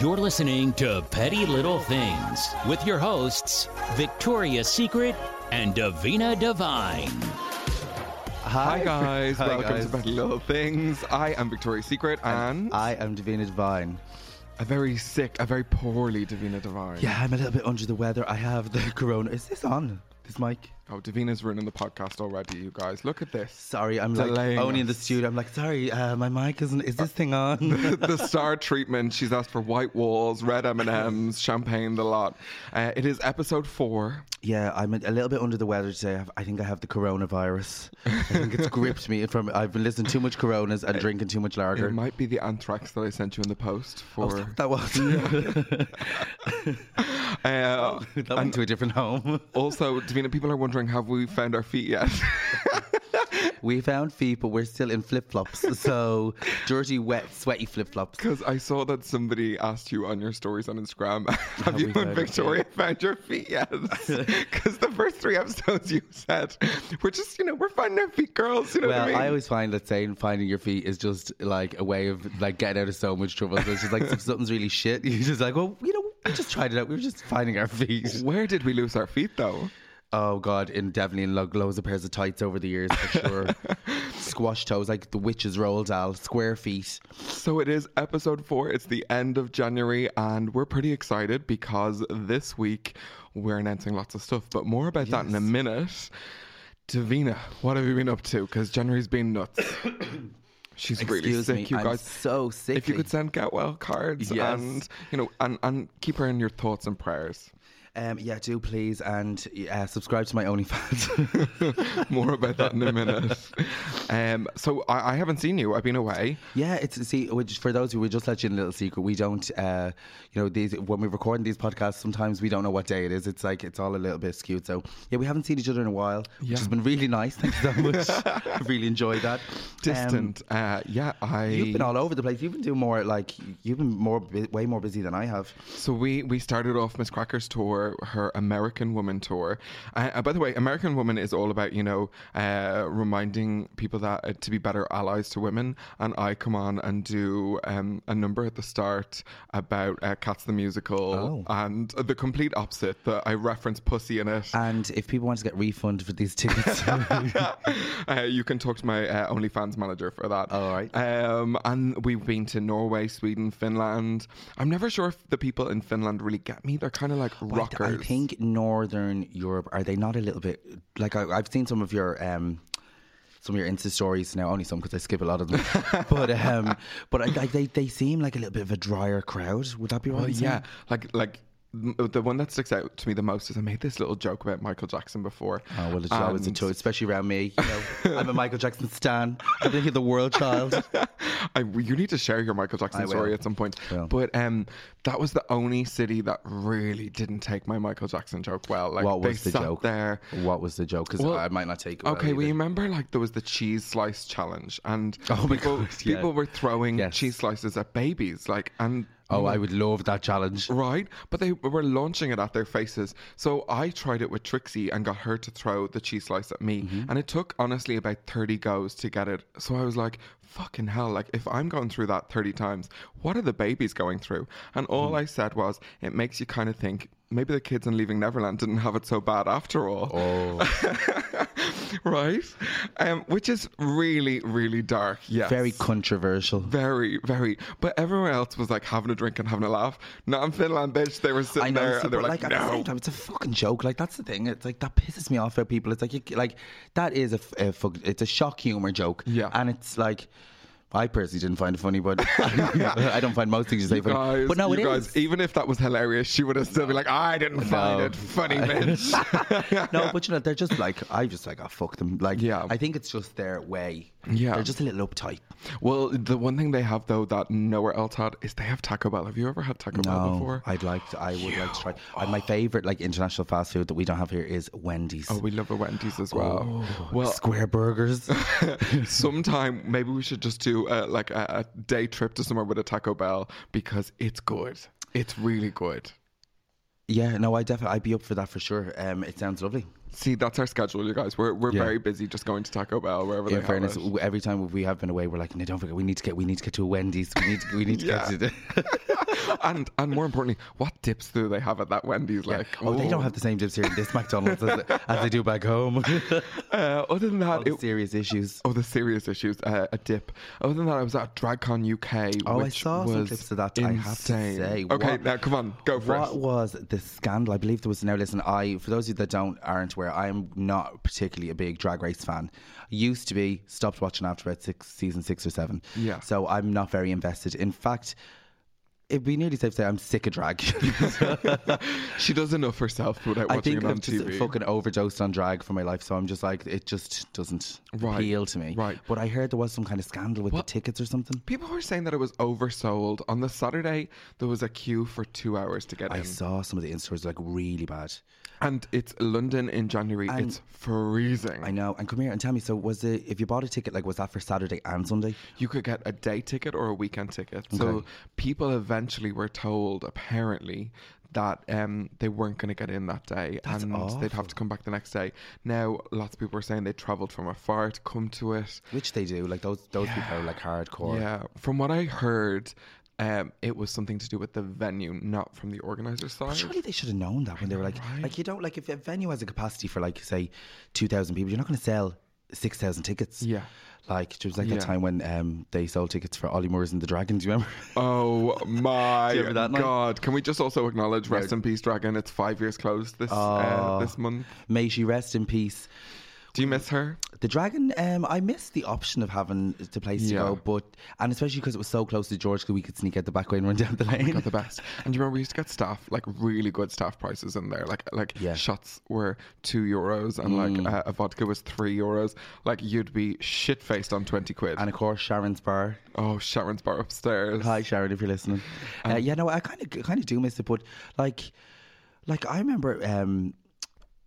You're listening to Petty Little Things with your hosts, Victoria's Secret and Davina Divine. Hi guys, Hi, welcome guys. to Petty Little Things. I am Victoria's Secret and, I am Davina Divine. a very sick, a very poorly Davina Divine. Yeah, I'm a little bit under the weather. I have the corona. Is this on? This mic? Oh, Davina's ruining the podcast already, you guys. Look at this. Sorry, I'm like Delaying only in the studio. I'm like, sorry, uh, my mic isn't. Is this thing on? the star treatment. She's asked for white walls, red M and M's, champagne, the lot. Uh, it is episode four. Yeah, I'm a, a little bit under the weather today. I, think I have the coronavirus. I think it's gripped me from. I've been listening to too much Coronas and drinking too much lager. It might be the anthrax that I sent you in the post Oh, for. that was. uh, that went to a different home. also, Davina, people are wondering, have we found our feet yet? We found feet, but we're still in flip flops. So dirty, wet, sweaty flip flops. Because I saw that somebody asked you on your stories on Instagram, have you and Victoria found your feet yet? Because the first three episodes you said, we're just, you know, we're finding our feet, girls. You know Well, what I mean? I always find that saying finding your feet is just like a way of like getting out of so much trouble. So it's just like if something's really shit, you're just like, well, you know, we just tried it out. We were just finding our feet. Where did we lose our feet, though? Oh God, in definitely in lo- loads of pairs of tights over the years for sure. Squash toes, like the witch's roll doll, square feet. So it is episode four. It's the end of January, and we're pretty excited because this week we're announcing lots of stuff. But more about that in a minute. Davina, what have you been up to? Because January's been nuts. She's really Excuse sick, me, you I'm guys. so sick. If you could send get well cards Yes. and you know and, and keep her in your thoughts and prayers. Um, yeah, do please and uh, subscribe to my OnlyFans. More about that in a minute. Um, so I, I haven't seen you. I've been away. Yeah, it's see. Which for those who we just let you in a little secret, we don't. Uh, you know, these when we're recording these podcasts, sometimes we don't know what day it is. It's like it's all a little bit skewed. So yeah, we haven't seen each other in a while, which has been really nice. Thank you so much. I've really enjoyed that. Distant. uh, yeah, I. Um, you've been all over the place. You've been doing more like you've been more way more busy than I have. So we we started off Miss Cracker's tour, her American Woman tour. Uh, by the way, American Woman is all about you know uh, reminding people that uh, to be better allies to women. And I come on and do um, a number at the start about uh, Cats the musical, and the complete opposite. That I reference pussy in it. And if people want to get refunded for these tickets, uh, you can talk to my uh, OnlyFans manager for that. All right. Um, and we've been to Norway, Sweden, Finland. I'm never sure if the people in Finland really get me. They're kind of like rockers. I think Northern Europe are they not a little bit like I, I've seen some of your um some of your Insta stories now, only some because I skip a lot of them. but um, but I, like they they seem like a little bit of a drier crowd. Would that be right? Well, yeah, like like the one that sticks out to me the most is I made this little joke about Michael Jackson before. Oh well, it's always a choice, especially around me. You know, I'm a Michael Jackson stan. I think he's the world child. I, you need to share your Michael Jackson story at some point. Will. But um, that was the only city that really didn't take my Michael Jackson joke well. Like what was the joke? there. What was the joke? Because Well, I might not take it. Okay, well, either. you remember like there was the cheese slice challenge, and Oh people, God, yeah. people were throwing Yes. cheese slices at babies, like and. Oh, I would love that challenge. Right, but they were launching it at their faces. So I tried it with Trixie and got her to throw the cheese slice at me. Mm-hmm. And it took honestly about 30 goes to get it. So I was like, fucking hell, like if I'm going through that 30 times, what are the babies going through? And all Mm-hmm. I said was, it makes you kind of think maybe the kids in Leaving Neverland didn't have it so bad after all. Oh, right? Um, which is really, really dark. Yes. very controversial. Very, very. But everyone else was like having a drink and having a laugh. Not in Finland, bitch. They were sitting I know, there see, and they were like, like, at the no. same time, it's a fucking joke. Like that's the thing. It's like that pisses me off about people. It's like you, like that is a, fuck, it's a shock humor joke. Yeah. and it's like. I personally didn't find it funny, but I don't find most things you say funny. guys, but no, you it guys, is. even if that was hilarious, she would have still been like, I didn't find it funny, bitch. no, but you know, they're just like I just like, oh fuck them. Like, Yeah. I think it's just their way. Yeah. they're just a little uptight. well, the one thing they have though that nowhere else had is they have Taco Bell. Have you ever had Taco Bell before? I'd like to. I would like to try. Uh, my favorite like international fast food that we don't have here is Wendy's. Oh, we love a Wendy's as well. well, Square burgers. sometime maybe we should just do uh, like a, a day trip to somewhere with a Taco Bell because it's good. It's really good. yeah, no, I definitely I'd be up for that for sure. Um, it sounds lovely. See, that's our schedule, you guys. We're we're Yeah. very busy just going to Taco Bell wherever they In fairness, it. every time we have been away, we're like, no, don't forget, we need to get, we need to get to a Wendy's. We need, to, we need to Yeah. get to. and and more importantly, what dips do they have at that Wendy's? Like, oh, they don't have the same dips here in this McDonald's as, as they do back home. Uh, other than that, the it, serious issues. oh, the serious issues. Uh, a dip. Other than that, I was at DragCon UK. Oh, I saw some clips of that. I have to say, okay, what- now come on, go for What it. was the scandal? I believe there was now. Listen, I for those of you that don't aren't aware, I'm not particularly a big Drag Race fan. I used to be. Stopped watching after about six, season six or seven. Yeah. So I'm not very invested. In fact, it'd be nearly safe to say I'm sick of drag. She does enough herself without I think it on I've just fucking overdosed on drag for my life, so I'm just like it just doesn't Right, appeal to me. right. But I heard there was some kind of scandal with What? the tickets or something. People were saying that it was oversold. On the Saturday, there was a queue for two hours to get in. I in. saw some of the in-stores like really bad. And it's London in January. And- it's freezing. I know. And come here and tell me. So was it if you bought a ticket like was that for Saturday and Sunday? You could get a day ticket or a weekend ticket. So people eventually were told, apparently, that um, they weren't going to get in that day That's and they'd have to come back the next day. Now, lots of people were saying they travelled from afar to come to it. Which they do. Like those those people are like hardcore. Yeah, from what I heard, um, it was something to do with the venue, not from the organizer side. But surely they should have known that when they were like, like you don't like if a venue has a capacity for like say two thousand people, you're not going to sell six thousand tickets. Yeah. Like it was like Yeah. that time when um, they sold tickets for Olly Murs and the Dragons. Do you remember? Oh my you remember that night? god! Can we just also acknowledge rest in peace, Dragon? It's five years closed this uh, Oh. this month. May she rest in peace. Do you miss her? The Dragon, um, I missed the option of having the place to Yeah. go, but and especially because it was so close to George, 'cause we could sneak out the back way and run down the lane. got the best. And you remember we used to get staff like really good staff prices in there. Like like Yeah. Mm. shots were two euros and like uh, a vodka was three euros. Like you'd be shit faced on twenty quid. and of course, Sharon's bar. oh, Sharon's bar upstairs. Hi, Sharon, if you're listening. uh, yeah, no, I kind of kind of do miss it, but like, like I remember, um,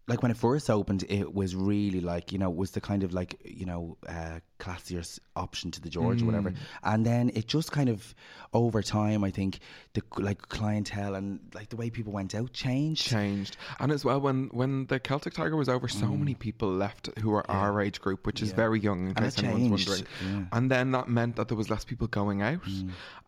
like when it first opened, it was really like you know was the kind of like you know uh, classier option to the George or whatever, and then it just kind of over time, I think the like clientele and like the way people went out changed. changed. And as well when when the celtic tiger was over so many people left who were our age group which is Mm. Very young in And case anyone's wondering. Yeah. Mm. and then that meant that there was less people going out.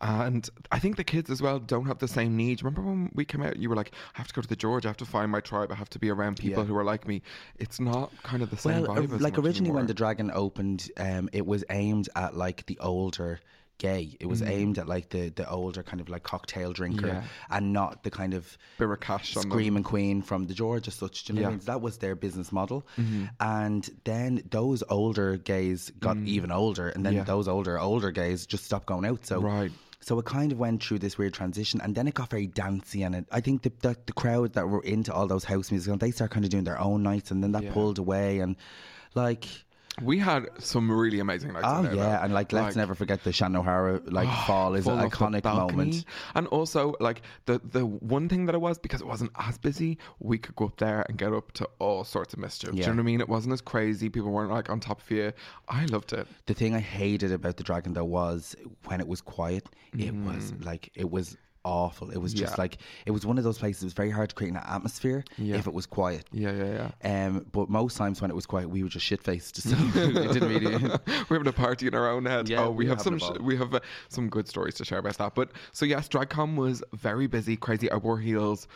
And i think the kids as well don't have the same needs remember when we came out you were like i have to go to the george i have to find my tribe i have to be around people Yeah. who are like me. It's not kind of the same Well, vibe uh, as like originally when the Dragon opened, um, it was aimed at like the older gay. It was aimed at like the the older kind of like cocktail drinker, Mm. Yeah. and not the kind of Bit of cash screaming queen from the George as such. Do you know what I mean? That was their business model, Mm-hmm. and then those older gays got even older, and then Mm. Yeah. those older older gays just stopped going out. So Right. So it kind of went through this weird transition, and then it got very dancey. And it, I think the, the the crowd that were into all those house music, and they start kind of doing their own nights, and then that Yeah. pulled away. And like, We had some really amazing nights. Oh yeah, and like let's never forget the Shannon O'Hara like fall is an full of the iconic moment. And also, like the the one thing that it was because it wasn't as busy, we could go up there and get up to all sorts of mischief. Do you know what I mean? It wasn't as crazy. People weren't like on top of you. I loved it. The thing I hated about the dragon though was when it was quiet, it was mm. like it was awful. It was just. Yeah. like it was one of those places. It was very hard to create an atmosphere Yeah. if it was quiet. Yeah, yeah, yeah. Um, but most times when it was quiet, we were just shit faced. So it didn't really. We're having a party in our own head. Yeah, oh, we, have some sh- we have uh, some good stories to share about that. But so yes, DragCon was very busy, crazy. I wore heels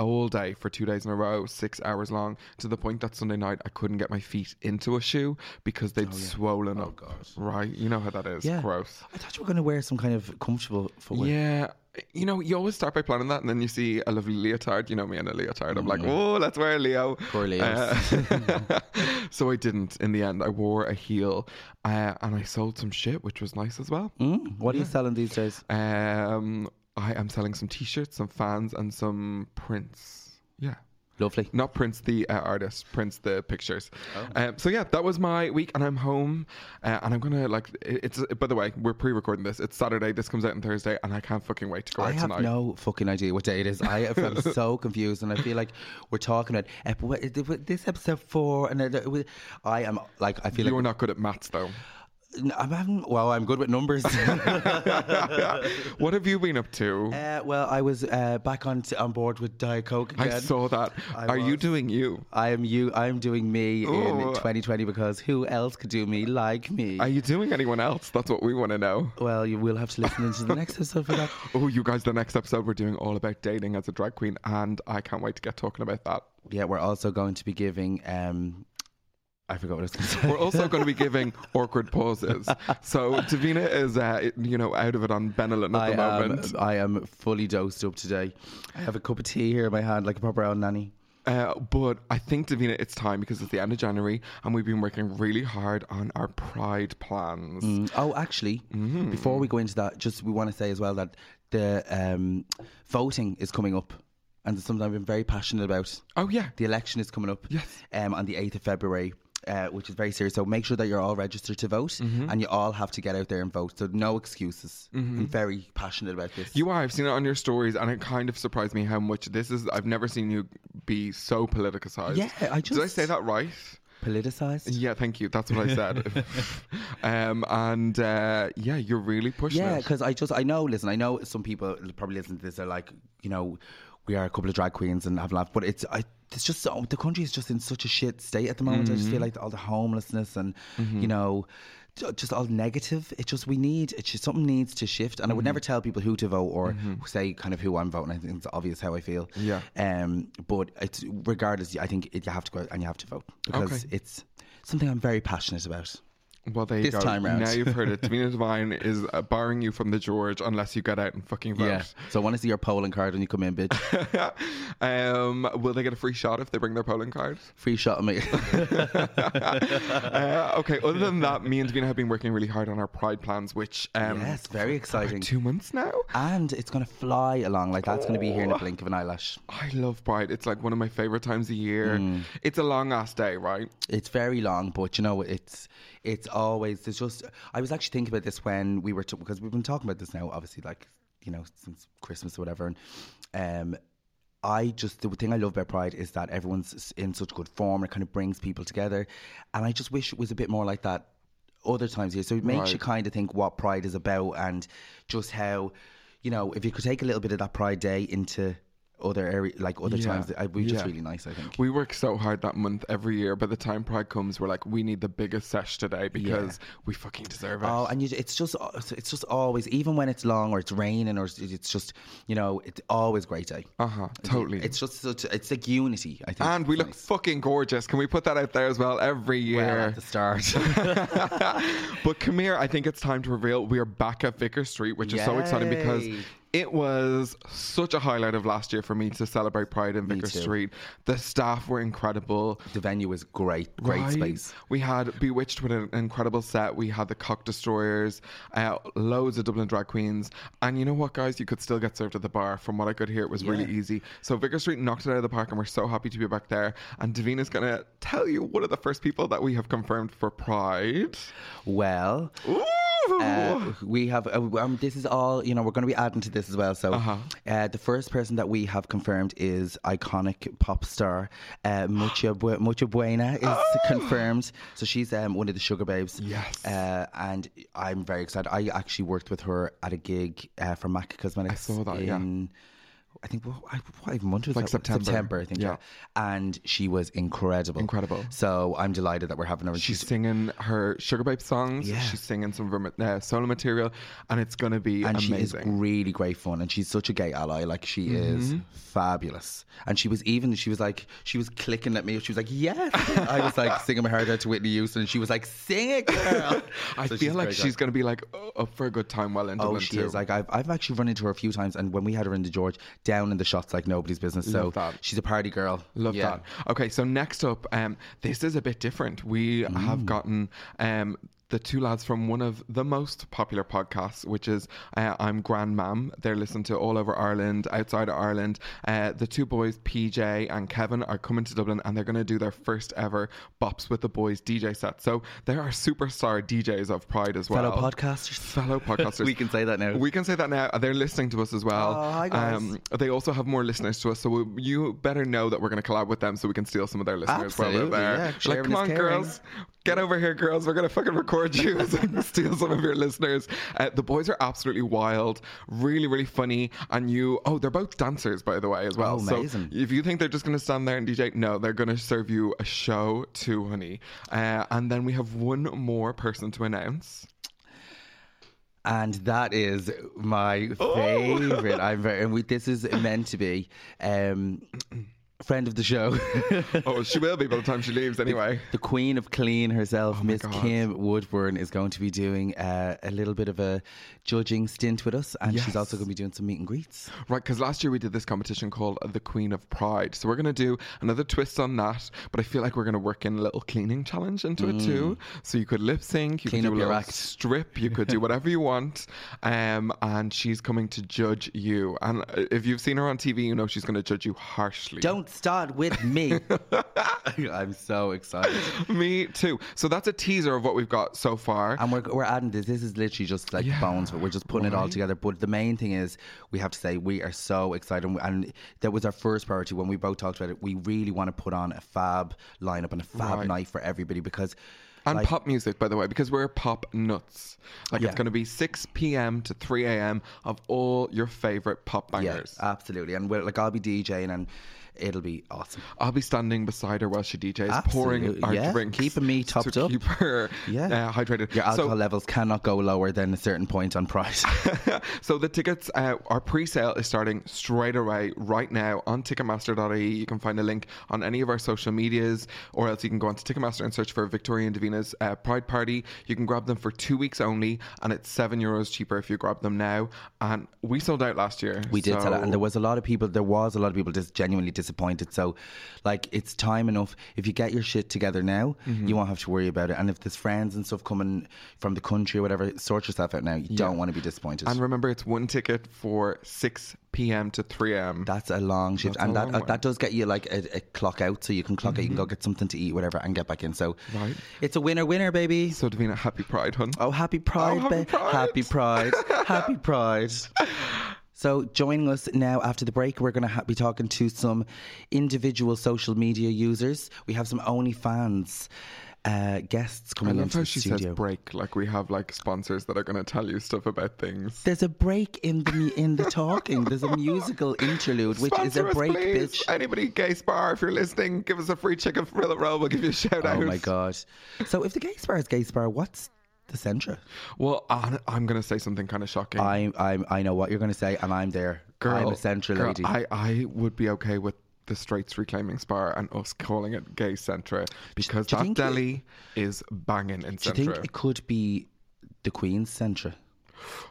all day for two days in a row, six hours long, to the point that Sunday night I couldn't get my feet into a shoe because they'd swollen up. Right, you know how that is. Oh, Yeah. Gross. I thought you were going to wear some kind of comfortable footwear. Yeah. You know, you always start by planning that, and then you see a lovely leotard. You know me and a leotard. I'm like, oh, let's wear a Leo. Poor Leos. Uh, so I didn't. In the end, I wore a heel, uh, and I sold some shit, which was nice as well. Mm, what are you selling these days? Um, I am selling some T-shirts, some fans, and some prints. Yeah. Lovely. Not Prince the uh, artist, Prince the pictures. Oh. Um, so yeah, that was my week, and I'm home, uh, and I'm gonna like. it- It's by the way, we're pre-recording this. It's Saturday. This comes out on Thursday, and I can't fucking wait to go I out have tonight. no fucking idea what day it is. I am so confused, and I feel like we're talking about ep- this episode four, and I am like I feel like you're not good at maths, though. I'm having, well, I'm good with numbers. what have you been up to? uh, well, I was uh, back on t- on board with Diet Coke again. I saw that. I Are you doing you? I am you. I am doing me in 2020 because who else could do me like me? Are you doing anyone else? That's what we want to know. well, you will have to listen into the next episode for that. Oh, you guys, the next episode we're doing all about dating as a drag queen, and I can't wait to get talking about that. Yeah, we're also going to be giving. Um, I forgot what I was going to say. We're also going to be giving awkward pauses. So Davina is, uh, you know, out of it on Benylin at I the am, moment. I am fully dosed up today. I have a cup of tea here in my hand, like a proper old nanny. Uh, but I think Davina, it's time because it's the end of January, and we've been working really hard on our Pride plans. Mm, Oh, actually, Mm-hmm. before we go into that, just we want to say as well that the um, voting is coming up, and it's something I've been very passionate about. Oh yeah, The election is coming up Yes. um, on the 8th of February. Uh, which is very serious. So make sure that you're all registered to vote, Mm-hmm. and you all have to get out there and vote. So no excuses. I'm very passionate about this. you are. I've seen it on your stories, and it kind of surprised me how much this is. I've never seen you be so politicized. Yeah, I just. did I say that right? politicized. Yeah, thank you. That's what I said. um, and uh, yeah, you're really pushing Yeah, because I just I know. Listen, I know some people probably listen to this are like, you know, we are a couple of drag queens and have laughed, but it's I. It's just so the country is just in such a shit state at the moment. I just Mm-hmm. feel like all the homelessness and you know, just all negative. It just we need it. Just, something needs to shift. And I would Mm-hmm. never tell people who to vote or say kind of who I'm voting. I think it's obvious how I feel. Yeah. Um. But it's regardless. I think it, you have to go and you have to vote because Okay. it's something I'm very passionate about. Well, there you This go. time round. Now you've heard it. Davina Divine is uh, barring you from the George unless you get out and fucking vote. Yeah. So I want to see your polling card when you come in, bitch. um, will they get a free shot if they bring their polling card? Free shot of me. uh, okay. Other than that, me and Davina have been working really hard on our Pride plans, which um, Yes, very exciting. Two months now. and it's going to fly along. Like that's going to be here in a blink of an eyelash. I love Pride. It's like one of my favorite times a year. Mm. It's a long ass day, right? It's very long, but you know, it's it's always there's just. I was actually thinking about this when we were to, because we've been talking about this now, obviously, like you know, since Christmas or whatever, and um. I just the thing I love about Pride is that everyone's in such good form. It kind of brings people together, and I just wish it was a bit more like that other times here. So it makes you kind of think what Pride is about and just how, you know, if you could take a little bit of that Pride Day into other area, like other Yeah, times, be just yeah. really nice. I think. We work so hard that month every year. By the time Pride comes, we're like, we need the biggest sesh today because we fucking deserve it. Oh, and you, it's just it's just always, even when it's long or it's raining or it's- just, you know, it's always a great day. uh huh. Totally. It's just such, it's like unity. I think. and we It's look nice. fucking gorgeous. Can we put that out there as well every year? well at the start. but come here, I think it's time to reveal we are back at Vicar Street, which is so exciting because Yay. It was such a highlight of last year for me to celebrate Pride in Vicar. Street. The staff were incredible. The venue was great, great Right? space. We had Bewitched with an incredible set. We had the Cock Destroyers, uh, loads of Dublin drag queens. And you know what, guys? You could still get served at the bar. From what I could hear, it was really easy. So Vicar Street knocked it out of the park, and we're so happy to be back there. And Davina's going to tell you one of the first people that we have confirmed for Pride. Well, Ooh! Uh, we have uh, um, this is all you know. We're going to be adding to this as well. So, Uh-huh. uh, the first person that we have confirmed is iconic pop star uh, Mutya Bu- Mutya Buena is confirmed. So she's um, one of the Sugababes. Yes. uh, and I'm very excited. I actually worked with her at a gig uh, for MAC Cosmetics. I saw that, yeah. I think what, even month was Like that? September. September, I think. Yeah. Yeah. and she was incredible. Incredible. So I'm delighted that we're having her. and She's singing her Sugababe songs. Yeah. She's singing some of her uh, solo material, and it's going to be and amazing. she is really great fun and she's such a gay ally like she is Mm-hmm. fabulous and she was even she was like she was clicking at me she was like yes I was like singing my heart out to Whitney Houston and she was like sing it girl I So feel like she's going to be like up for a good time while in Oh, Dublin she too. is like I've I've actually run into her a few times, and when we had her in the George, down in the shots like nobody's business. So she's a party girl. Love Yeah. that. Okay, so next up, um, this is a bit different. We Mm. have gotten um, the two lads from one of the most popular podcasts, which is uh, I'm Grand Mam. They're listened to all over Ireland, outside of Ireland. Uh, the two boys, PJ and Kevin, are coming to Dublin and they're going to do their first ever Bops with the Boys DJ set. So they are superstar DJs of Pride as well. Fellow podcasters. Fellow podcasters. We can say that now. We can say that now. They're listening to us as well. Oh, hi, guys. Um, they also have more listeners to us, so we, you better know that we're going to collab with them so we can steal some of their listeners while Absolutely, we're there. yeah. like, come on, caring. girls, get over here, girls. We're going to fucking record you so can steal some of your listeners. Uh, the boys are absolutely wild, really, really funny, and you. Oh, they're both dancers, by the way, as well. Oh, so amazing. if you think they're just going to stand there and DJ, no, they're going to serve you a show too, honey. Uh, and then we have one more person to announce. and that is my favorite. I'm very, and we, this is meant to be um, friend of the show, Oh, she will be by the time she leaves, anyway. the queen of clean herself, Oh Miss Kim Woodburn, is going to be doing uh, a little bit of a judging stint with us, and she's also going to be doing some meet and greets. Right, because last year we did this competition called the Queen of Pride. So we're going to do another twist on that, but I feel like we're going to work in a little cleaning challenge into it too. So you could lip sync, you Mm. Clean could do a little act. strip, you could do whatever you want. Um, and she's coming to judge you. And uh, if you've seen her on TV, you know she's going to judge you harshly. Don't start with me. I'm so excited. Me too. So that's a teaser of what we've got so far. And we're, we're adding this. This is literally just like Yeah, bones, but we're just putting it all together. But the main thing is, we have to say we are so excited, and, and that was our first priority when we both talked about it. We really want to put on a fab lineup and a fab Right. night for everybody because. And like, pop music, by the way, because we're pop nuts. Like Yeah. it's going to be 6 p.m. to 3 a.m. of all your favorite pop yeah, bangers. absolutely. And we're, like I'll be DJing, and it'll be awesome. I'll be standing beside her while she DJs, pouring Absolutely, our yeah. drinks, Keeping me to topped up. keep her Yeah, uh, hydrated. Your alcohol so, levels cannot go lower than a certain point on price. so the tickets, uh, our pre-sale is starting straight away right now on Ticketmaster.ie. You can find a link on any of our social medias, or else you can go onto Ticketmaster and search for Victoria and Davina's uh, Pride Party. You can grab them for two weeks only, and it's seven euros cheaper if you grab them now. And we sold out last year. We did sell it, so- and there was a lot of people. There was a lot of people just genuinely disappointed. So, like, it's time enough. If you get your shit together now, Mm-hmm. you won't have to worry about it. And if there's friends and stuff coming from the country or whatever, sort yourself out now. You don't want to be disappointed. And remember, it's one ticket for 6 p.m. to 3 a.m. that's a long shift, That's and that uh, that does get you like a, a clock out, so you can clock out. You can go get something to eat, whatever, and get back in. So, Right. it's a winner, winner, baby. So, Davina, happy Pride, hun. Oh, happy Pride, happy ba- Pride. happy Pride, happy Pride. So, joining us now after the break, we're going to ha- be talking to some individual social media users. We have some OnlyFans uh, guests I coming love into how the she studio. says break. Like we have like sponsors that are going to tell you stuff about things. There's a break in the in the talking. There's a musical interlude, which is a break, please. bitch. Anybody, Gay Spar, if you're listening, give us a free chicken fillet roll. We'll give you a shout out. Oh my god! So, if the gay spar is gay spar, what's the centra? Well, I'm going to say something kind of shocking. I I I know what you're going to say, and I'm there. girl, I'm a girl, lady. I, I would be okay with the straights reclaiming Spar and us calling it Gay Centra because that deli is banging in Do you think it could be the Queen's centra?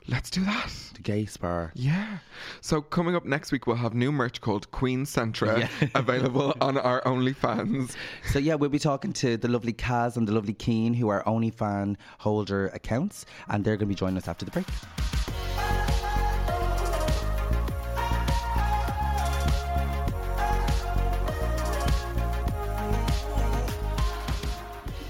Let's do that. The gay spar. Yeah. So coming up next week, we'll have new merch called Queen Centra available on our OnlyFans. So yeah, we'll be talking to the lovely Kaz and the lovely Keen, who are OnlyFan holder accounts, and they're going to be joining us after the break.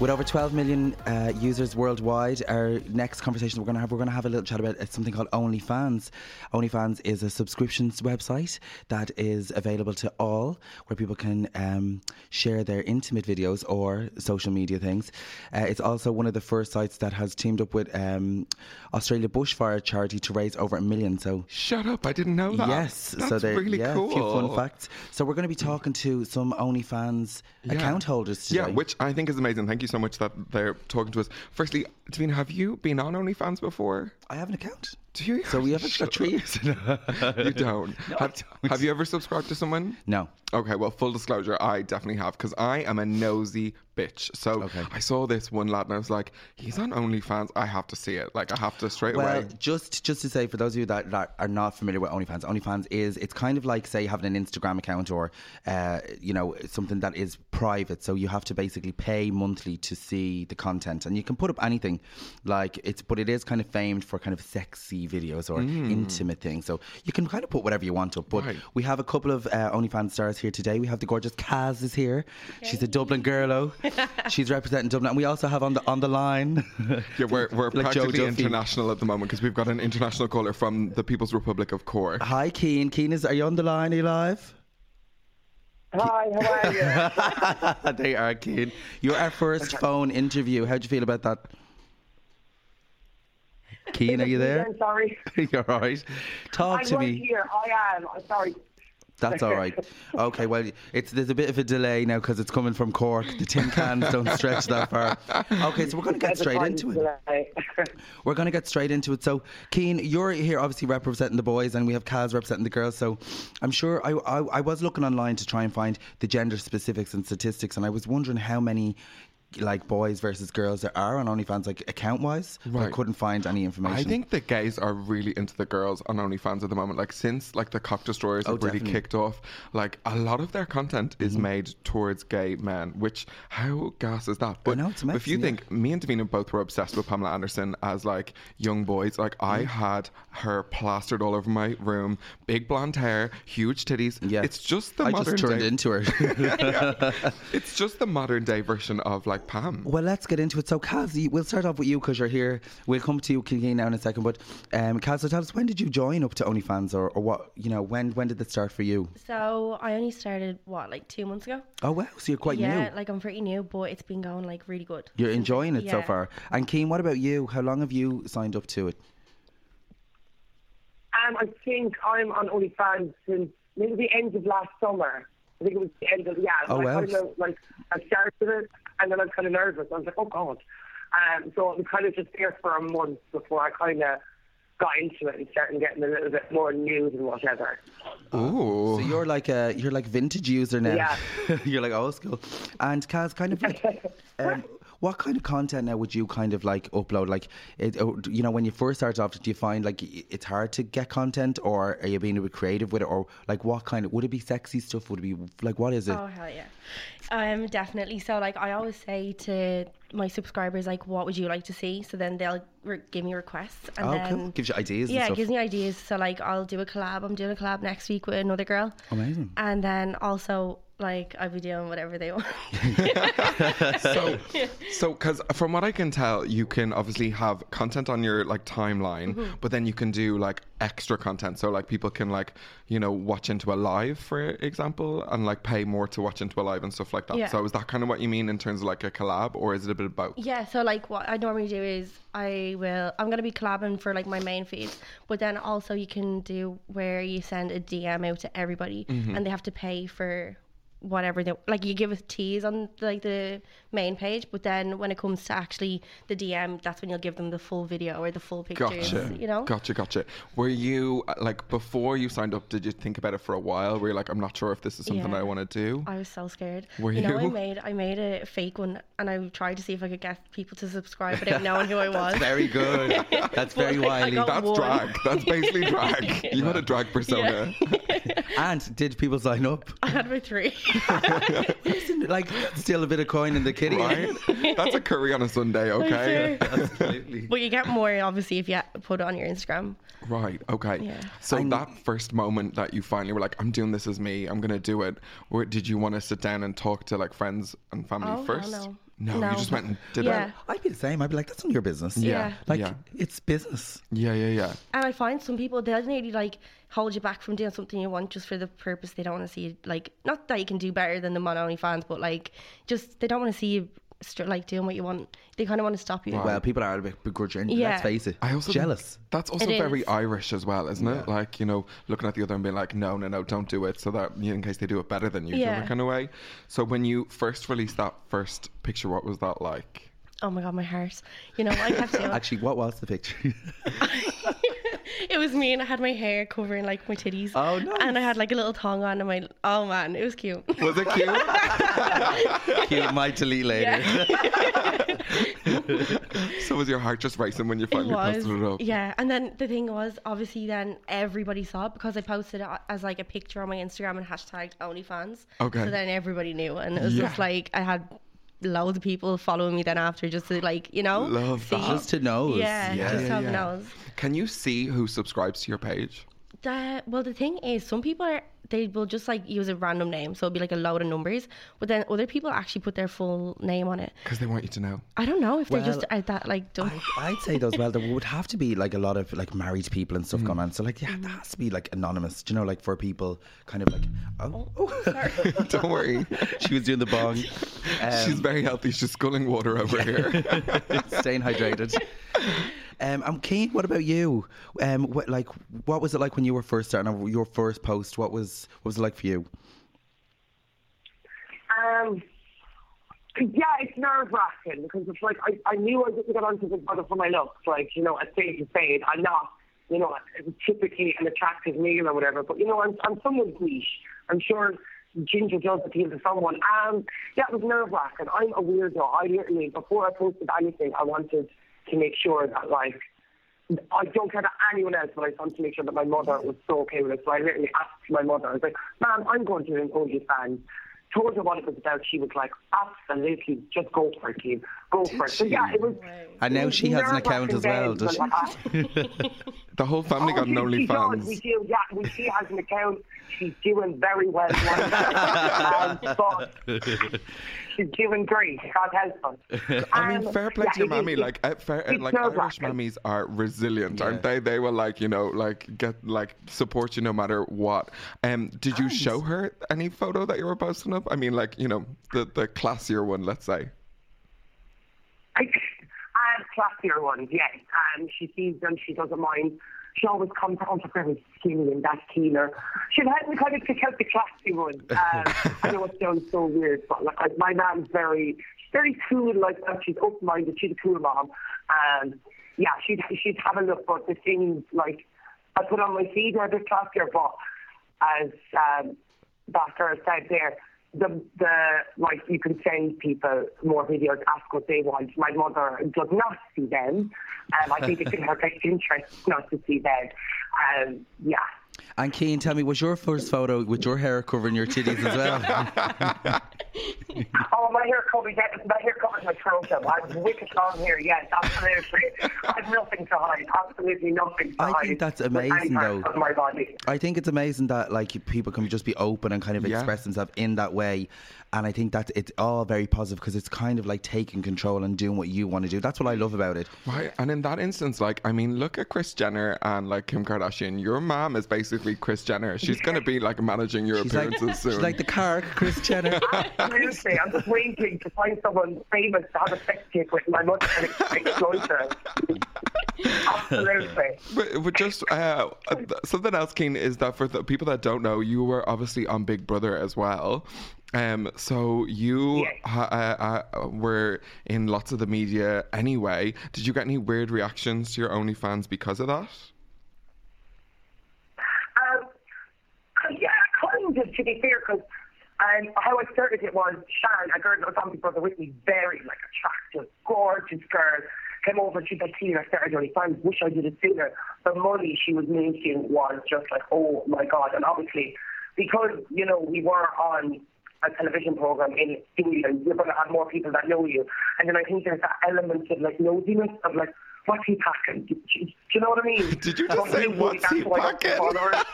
With over 12 million uh, users worldwide, our next conversation we're going to have, we're going to have a little chat about uh, something called OnlyFans. OnlyFans is a subscriptions website that is available to all, where people can um, share their intimate videos or social media things. Uh, it's also one of the first sites that has teamed up with um, Australia Bushfire Charity to raise over a million. So shut up, I didn't know that. Yes, That's so they're really yeah, cool. A few fun facts. So we're going to be talking to some OnlyFans Yeah. account holders today. Yeah, which I think is amazing. Thank you so much that they're talking to us. Firstly, Davina, have you been on OnlyFans before? I have an account. Do you? So we haven't got three you don't. have, have you ever subscribed to someone? No. Okay, well, full disclosure, I definitely have because I am a nosy bitch. So Okay. I saw this one lad and I was like, he's on OnlyFans. I have to see it. Like, I have to straight Well, away. just just to say for those of you that, that are not familiar with OnlyFans, OnlyFans is it's kind of like say having an Instagram account or uh, you know something that is private. So you have to basically pay monthly to see the content, and you can put up anything. Like it's, but it is kind of famed for kind of sexy videos or intimate things. So you can kind of put whatever you want up. But Right. we have a couple of uh, OnlyFans stars here today. We have the gorgeous Kaz is here. She's a Dublin girlo. She's representing Dublin, and we also have on the on the line. Yeah, we're, we're Like practically international at the moment because we've got an international caller from the People's Republic of Cork. Hi, Keen. Keen is. Are you on the line? Are you live? Hi, how are you? they are keen. You're our first phone interview. How'd you feel about that? Keen, are you there? I'm sorry. You're all right. Talk I'm to right me. here. I am. I'm sorry. That's all right. Okay, well, it's there's a bit of a delay now because it's coming from Cork. The tin cans don't stretch that far. Okay, so we're going to get straight into it. We're going to get straight into it. So, Keen, you're here obviously representing the boys, and we have Kaz representing the girls. So, I'm sure I, I, I was looking online to try and find the gender specifics and statistics, and I was wondering how many like boys versus girls there are on OnlyFans, like account wise. I couldn't find any information. I think the gays are really into the girls on OnlyFans at the moment. Like since like the Cock Destroyers Oh, have really kicked off, like a lot of their content is Mm-hmm. made towards gay men. Which how gas is that? But know, it's if you yeah. think me and Davina both were obsessed with Pamela Anderson as like young boys, like I had her plastered all over my room, big blonde hair, huge titties. yeah, it's just the I modern just turned day. into her. it's just the modern day version of like Pam. Well, let's get into it. So, Kaz, we'll start off with you because you're here. We'll come to you, Keen, now in a second. But, um, Kaz, so tell us, when did you join up to OnlyFans, or, or what? You know, when when did it start for you? So I only started what like two months ago. Oh wow, so you're quite yeah, new. Yeah, like I'm pretty new, but it's been going like really good. You're enjoying it so far. And Keen, what about you? How long have you signed up to it? Um, I think I'm on OnlyFans since maybe the end of last summer. I think it was the end of yeah. Oh, I wow. kind of like I started it and then I was kind of nervous. I was like, oh god. Um, so I'm kind of just there for a month before I kind of got into it and started getting a little bit more news and whatever. Ooh. So you're like a you're like vintage user now. Yeah. you're like old school. And Kaz, kind of like, um, what kind of content now would you kind of like upload? Like, it, you know, when you first started off, do you find like it's hard to get content, or are you being a bit creative with it, or like what kind of would it be sexy stuff? Would it be like what is it? Oh hell yeah, um, definitely. So like I always say to my subscribers, like, what would you like to see? So then they'll re- give me requests, and oh, then cool. Gives you ideas. yeah, and it gives me ideas. So like I'll do a collab. I'm doing a collab next week with another girl, Amazing. and then also like I'll be doing whatever they want. so, so because from what I can tell, you can obviously have content on your like timeline, Mm-hmm. but then you can do like extra content. So like people can like you know watch into a live, for example, and like pay more to watch into a live and stuff like that. Yeah. So is that kind of what you mean in terms of like a collab, or is it a bit both? Yeah, so like what I normally do is I will I'm gonna be collabing for like my main feed, but then also you can do where you send a DM out to everybody Mm-hmm. and they have to pay for whatever they like you give a tease on like the main page but then when it comes to actually the dm that's when you'll give them the full video or the full pictures Gotcha. you know Gotcha, gotcha. Were you uh, like before you signed up? Did you think about it for a while? Were you like, I'm not sure if this is something Yeah. I want to do? I was so scared. Were you know, I made I made a fake one, and I tried to see if I could get people to subscribe without knowing who I was. Very good. That's very But wily. got That's one. drag. That's basically drag. You had a drag persona. And did people sign up? I had about three. Listen, like still a bit of coin in the kitty. Right? That's a curry on a Sunday, okay? Absolutely. but you get more obviously if you put it on your Instagram. Right, okay. Yeah. So that first moment that you finally were like, I'm doing this as me, I'm gonna do it, or did you want to sit down and talk to like friends and family Oh, hell first? no. No, No. you just went and did Yeah. it. I'd be the same. I'd be like, that's none of your business. Yeah. Like, Yeah. it's business. Yeah, yeah, yeah. And I find some people they'll nearly like hold you back from doing something you want just for the purpose they don't want to see you like not that you can do better than them on OnlyFans, but like just they don't want to see you str- like doing what you want. They kind of want to stop you. Well, people are a bit begrudging. Yeah. Let's face it. I also jealous. That's also It very is. Irish as well, isn't it? Like you know, looking at the other and being like, no, no, no, don't do it, so that in case they do it better than you, Yeah. yeah. kind of way. So when you first released that first picture, what was that like? Oh my god, my heart. You know, I have to. Actually, what was the picture? it was me and I had my hair covering like my titties. Oh, nice. And I had like a little tongue on and my oh man, it was cute. Was it cute? Cute, might delete later. so was your heart just racing when you finally was, posted it up? yeah. And then the thing was, obviously, then everybody saw it because I posted it as like a picture on my Instagram and hashtagged OnlyFans. Okay. So then everybody knew, and it was Yeah. just like I had loads of people following me then after just to like you know Love see. that. Just to know. Yeah, Yeah, just yeah, have yeah. knows. Can you see who subscribes to your page? The, well, the thing is, some people are they will just like use a random name, so it'll be like a load of numbers. But then other people actually put their full name on it. Because they want you to know. I don't know if they're just Well, are that like dumb. I, I'd say though as well there would have to be like a lot of like married people and Mm. stuff going on. So like yeah, that has to be like anonymous. Do you know, like for people kind of like oh, oh. Don't worry. she was doing the bong. She's very healthy. She's just sculling water over here. staying hydrated. Um, I'm keen. What about you? Um, what, like, what was it like when you were first starting? Your first post. What was what was it like for you? Um, yeah, it's nerve wracking because it's like I, I knew I didn't get onto Big Brother for my looks. Like, you know, a spade to spade. I'm not, you know, typically an attractive male or whatever. But, you know, I'm, I'm niche. I'm sure Ginger does appeal to someone. Um, yeah, it was nerve wracking. I'm a weirdo. I literally, before I posted anything, I wanted to make sure that, like, I don't care about anyone else, but I just want to make sure that my mother was so okay with it. So I literally asked my mother, I was like, Mom, I'm going to an OnlyFans. Told her what it was about. She was like, absolutely, just go for it, Keith. Go for it. So yeah, it was. And now she has an account as well, does she? the whole family got an Oh, she, she does. OnlyFans. We do, yeah. We, she has an account. She's doing very well. um, but she's doing great. God help us. I mean, fair play yeah, to your it is- mammy. it- Like, uh, fair, uh, it's like Irish nerve-wracking. mummies are resilient, aren't they? They will like, you know, like get like support you no matter what. Um, did you show her any photo that you were posting up? I mean, like, you know, the the classier one, let's say. I, I have classier ones, yes. Um, she sees them, she doesn't mind. She always comes out very skinny and that keener. She'll help me kind of pick out the classy ones. Um, I know it sounds so weird, but like I, my mom's very, she's very cool like that. She's open-minded. She's a cool mom. And yeah, she'd, she'd have a look, but the things like I put on my feed are a bit classier, but as um, girl said there, the the like you can send people more videos, ask what they want. My mother does not see them. Um, I think it's in her best interest not to see them. Um, yeah. And Keen, tell me, was your first photo with your hair covering your titties as well? Oh, my hair covers my hair covers my throat. though. I'm wicked long hair. Yes, absolutely. I have nothing to hide. Absolutely nothing to I hide. I think that's amazing, though. Of my body. I think it's amazing that like people can just be open and kind of Yeah. express themselves in that way, and I think that it's all very positive because it's kind of like taking control and doing what you want to do. That's what I love about it. Right, and in that instance, like, I mean, look at Kris Jenner and like Kim Kardashian. Your mom is basically Kris Jenner. She's gonna be like managing your She's like, appearances soon. she's like the car, Kris Jenner. Absolutely. I'm just waiting to find someone famous to have a sex tape with. My mother can ex- exploit her. Absolutely. But, but just uh, uh, something else, Keen, is that for the people that don't know, you were obviously on Big Brother as well. Um, so you uh, uh, were in lots of the media anyway. Did you get any weird reactions to your OnlyFans because of that? Um, yeah, kind of, to be fair, because um, how I started it was Sharon, a girl that was on Big Brother with me, very like attractive, gorgeous girl, came over she's like, Tina, I started only fans, wish I did it sooner. The money she was making was just like, oh my God. And obviously, because, you know, we were on a television program in England, you're going to have more people that know you. And then I think there's that element of like nosiness of like, what's he packing? Do, do, do you know what I mean? Did you just say, "What's he why I got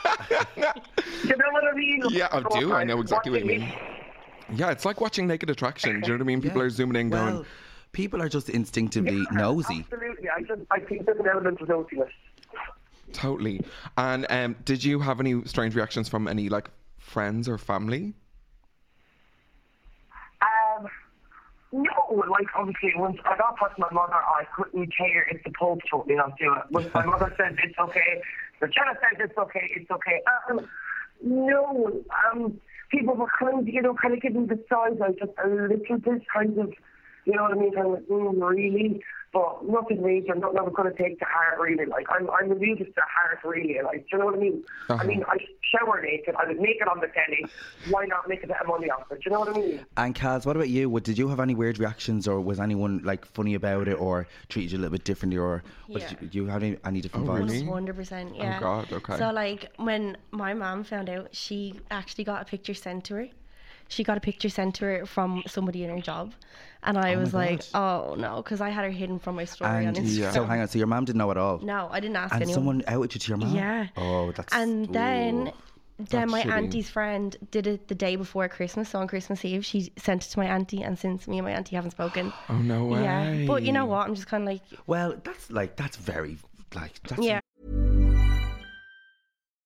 packing?" Do you know what I mean? Yeah, I do. I know exactly what you mean. Yeah, it's like watching Naked Attraction. Do you know what I mean? People are zooming in, going, Well, people are just instinctively Yeah, nosy. Absolutely. I just I think there's an element of nosiness. totally. And um, did you have any strange reactions from any like friends or family? Um, no, like obviously once I got past my mother, I couldn't care if the Pope told me not to do it. Once my mother said it's okay, the Jenna said it's okay, it's okay. Um, no, um, people were kind of, you know, kind of giving the size out just a little bit, kind of, you know what I mean, kind of, like, mm, really, but nothing major, nothing I was going to take to heart, really. Like, I'm, I'm immune to heart, really. Like, do you know what I mean? I uh-huh. mean, I shower naked, I was naked on the telly. Why not make a bit of money off it? Do you know what I mean? And Kaz, what about you? What, did you have any weird reactions, or was anyone like funny about it, or treated you a little bit differently, or what Yeah. did you, you have any, any different Oh, vibes? One hundred percent, oh, yeah. Oh God, okay. So like when my mom found out, she actually got a picture sent to her. She got a picture sent to her from somebody in her job, and I oh was like, "Oh no," because I had her hidden from my story And on Instagram. so hang on, so your mom didn't know at all. No, I didn't ask And anyone. someone outed you to your mom. Yeah. Oh, that's. And then, ooh. then my shitty. auntie's friend did it the day before Christmas. So on Christmas Eve, she sent it to my auntie, and since me and my auntie haven't spoken, Oh no way. yeah. But you know what? I'm just kind of like, Well, that's like that's very like that's yeah.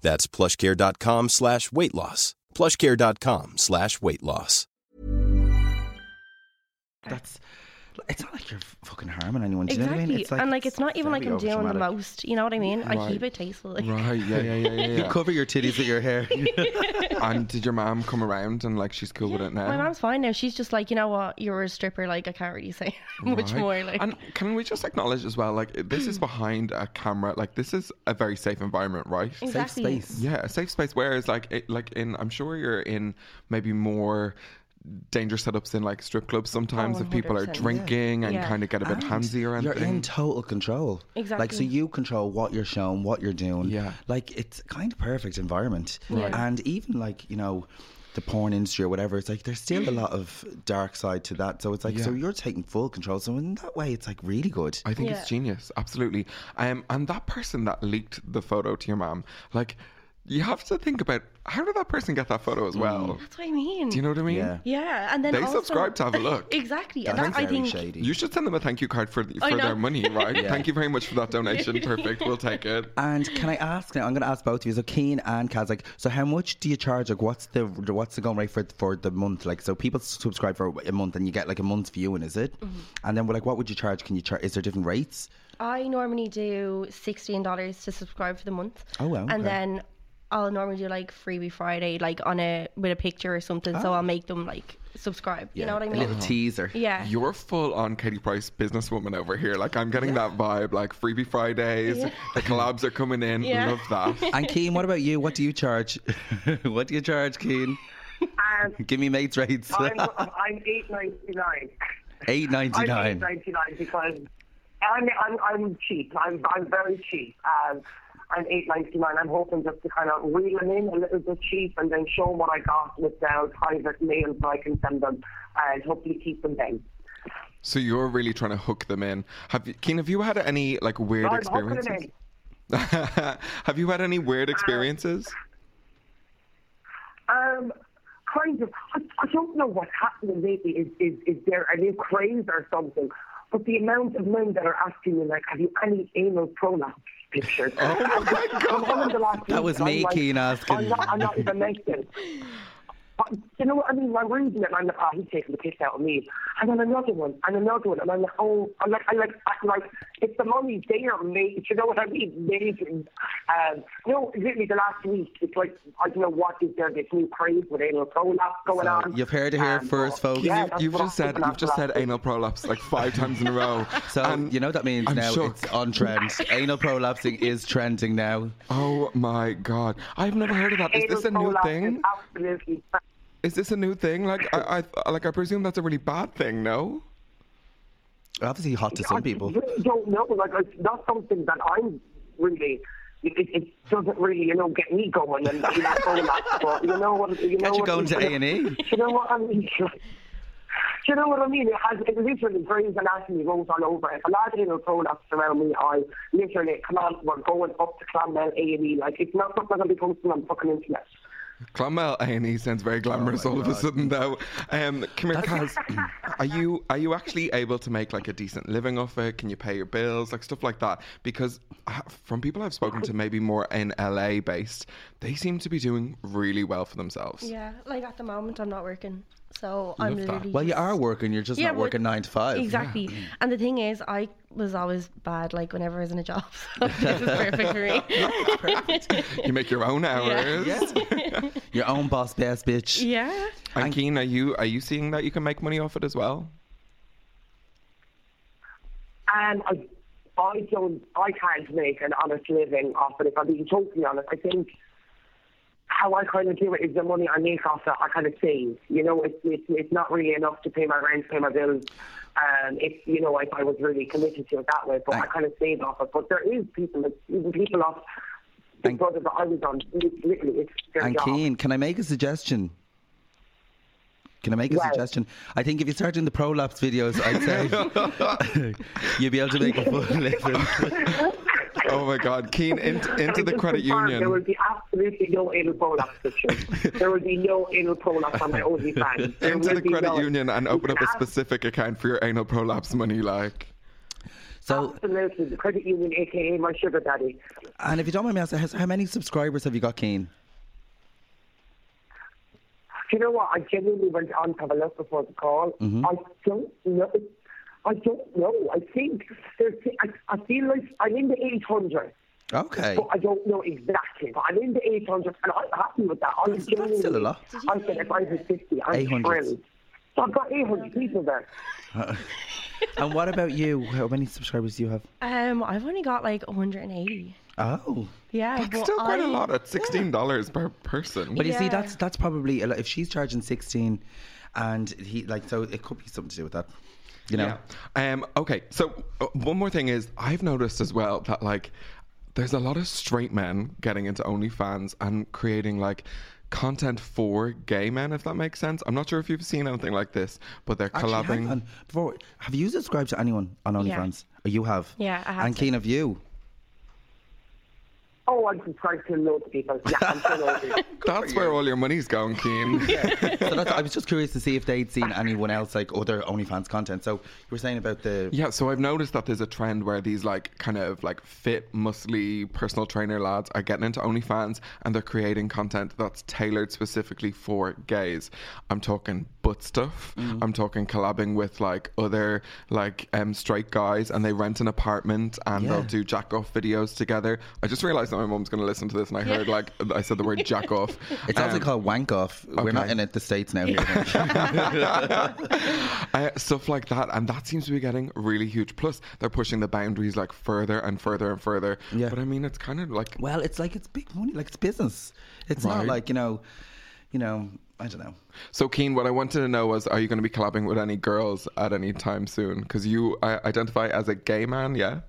That's plushcare.com slash weight loss. plushcare.com slash weight loss. that's. It's not like you're fucking harming anyone. Do you know what I Exactly. mean? It's like, and like it's not even like I'm doing the most. You know what I mean? I keep it tasteful. Like. Right, yeah, yeah, yeah, yeah. You cover your titties with your hair. and did your mom come around and like she's cool with it now? My mom's fine now. She's just like, you know what? You're a stripper. Like I can't really say much Right. more. Like and can we just acknowledge as well, like this is behind a camera, like this is a very safe environment, right? exactly. Safe space. Yeah, a safe space. Whereas, like, it, like in, I'm sure you're in maybe more dangerous setups in like strip clubs sometimes Oh, if people are 100%. drinking and Yeah. kind of get a bit And handsy or You're anything. in total control. Exactly. Like, so Exactly. you control what you're shown, what you're doing. Yeah. Like, it's kind of perfect environment. Right. And even like, you know, the porn industry or whatever, it's like there's still a lot of dark side to that. So it's like, so Yeah. you're taking full control. So in that way, it's like really good. I think Yeah. it's genius, absolutely. Um, and that person that leaked the photo to your mom, like, you have to think about how did that person get that photo as well? That's what I mean. Do you know what I mean? Yeah. Yeah, and then They also, subscribe to have a look. exactly, That's that I very think shady. You should send them a thank you card for for their money, right? Yeah. Thank you very much for that donation. Perfect, we'll take it. And can I ask now? I'm going to ask both of you. So Keen and Kaz, like, so how much do you charge? Like, what's the what's the going rate for for the month? Like, so people subscribe for a month and you get like a month's viewing, is it? Mm-hmm. And then, we're like, what would you charge? Can you charge? Is there different rates? I normally do sixteen dollars to subscribe for the month. Oh, wow, okay. And then I'll normally do like freebie Friday, like on a with a picture or something. So I'll make them like subscribe. You know what I A mean? A little teaser. Yeah. You're full on Katie Price businesswoman over here. Like I'm getting that vibe, like freebie Fridays, the collabs are coming in. Yeah. Love that. And Keen, what about you? What do you charge? what do you charge, Keen? And Give me mates rates. I'm, I'm eight ninety nine. Eight ninety I'm nine. eight ninety nine because I'm I'm I'm cheap. I'm I'm very cheap. Um, I'm eight ninety nine. I'm hoping just to kind of reel them in a little bit cheap and then show them what I got with their private mail so I can send them and hopefully keep them then. So you're really trying to hook them in. Have you, Keen? Have you had any like weird them experiences? have you had any weird experiences? Um, kind of. I, I don't know what's happening lately. Is, is is there a new craze or something? But the amount of men that are asking me, like, have you any anal prolapse pictures? Oh my God. That was me, Keen, asking. I'm not, I'm not even mentioning. But you know what I mean? I'm reading it and I'm like, oh, he's taking the piss out of me. And then another one, and another one, and I'm like, oh, I'm like, I'm like, I'm like, it's the money's there, mate, you know what I mean? Amazing. Um, you know, literally the last week, it's like, I don't know what is there, this new craze with anal prolapse going So on. you've heard it here Um, first, folks. yeah, You've, you've just said you've just said anal prolapse like five times in a row. So And you know that means I'm now shook. it's on trend. Anal prolapsing is trending now. Oh my god! I've never heard of that. Is Anal this a new thing? Is absolutely Is this a new thing? Like I, I like I presume that's a really bad thing. No. Obviously hot to some people. I really don't know. Like, it's not something that I'm really. It, it, it doesn't really, you know, get me going and you know, all that. But you know what? You know Get you what, going to you know- A&E. You know what I mean? Do you know what I mean? It has it literally Grey's Anatomy rolls all over. If a lad in a prolapse around me, I literally come on, we're going up to Clonmel A and E. Like it's not something I'm gonna be posting on fucking internet. Clonmel A and E sounds very glamorous all of a sudden, though. Um, come here, Kaz. Are you are you actually able to make like a decent living off it? Can you pay your bills, like stuff like that? Because uh, from people I've spoken to, maybe more in LA based, they seem to be doing really well for themselves. Yeah, like at the moment I'm not working, so I'm Love that. literally. Well, you just- are working. You're just Yeah, not but- working nine to five. Exactly. And the thing is, I was always bad, like whenever I was in a job. So this is perfect for me. You make your own hours. Your own boss, best bitch. yeah. And Keen, are you are you seeing that you can make money off it as well? And I, I don't, I can't make an honest living off it. If I'm being totally honest, I think how I kind of do it is the money I make off it, I kind of save. You know, it's it's, it's not really enough to pay my rent, pay my bills. Um, if you know, if I was really committed to it that way, but I kind of save off it. But there is people, that- even people off Big Brother that I was on, literally, it's their And job. Keen, can I make a suggestion? Can I make a suggestion? I think if you start doing the prolapse videos, I'd say you'll be able to make a full living. Oh my God, Keen, into, into the credit confirm There will be absolutely no anal prolapse pictures. there will be no anal prolapse on my OnlyFans. There Into the credit none. union and open up a specific account for your anal prolapse money, like. So, Absolutely, the credit union, aka my sugar daddy. and if you don't mind me asking, how- how many subscribers have you got, Keen? Do you know what? I genuinely went on to have a look before the call. Mhm. I don't know. I don't know. I think there's. I, I feel like I'm in the 800. Okay. But I don't know exactly. But I'm in the 800, and I'm happy with that. I'm genuinely. still a lot. I said if I was 50, I'm 800. thrilled. So I've got 800 people there. and what about you? How many subscribers do you have? Um, I've only got like 180. Oh. Yeah, That's but still quite I, a lot at sixteen dollars per person. But you see, that's that's probably a lot. if she's charging sixteen, and he like so it could be something to do with that. You know. Yeah. Um, okay, so uh, one more thing is I've noticed as well that like there's a lot of straight men getting into OnlyFans and creating like content for gay men, if that makes sense. I'm not sure if you've seen anything like this, but they're Actually, hang collabing. on. Before, have you subscribed to anyone on Yeah. OnlyFans? Oh, you have. Yeah, I have And to. Keen of you. Oh, I'm subscribed to loads of people. Yeah, I'm sure loads. That's where all your money's going, Keen. so that's, I was just curious to see if they'd seen anyone else like other OnlyFans content. So you were saying about the Yeah, so I've noticed that there's a trend where these like kind of like fit, muscly personal trainer lads are getting into OnlyFans and they're creating content that's tailored specifically for gays. I'm talking butt stuff. I'm talking collabing with like other like um straight guys and they rent an apartment and Yeah. they'll do jack off videos together. I just realized that my mom's going to listen to this and I heard like I said the word jack off. It's also Um, called wank off. We're not in it, the states now. Here. uh, stuff like that, and that seems to be getting really huge. Plus, they're pushing the boundaries like further and further and further. Yeah. But I mean, it's kind of like well, it's like it's big money, like it's business. It's not like you know. you know, I don't know. So, Keen, what I wanted to know was, are you going to be collabing with any girls at any time soon? Because you uh, identify as a gay man, yeah?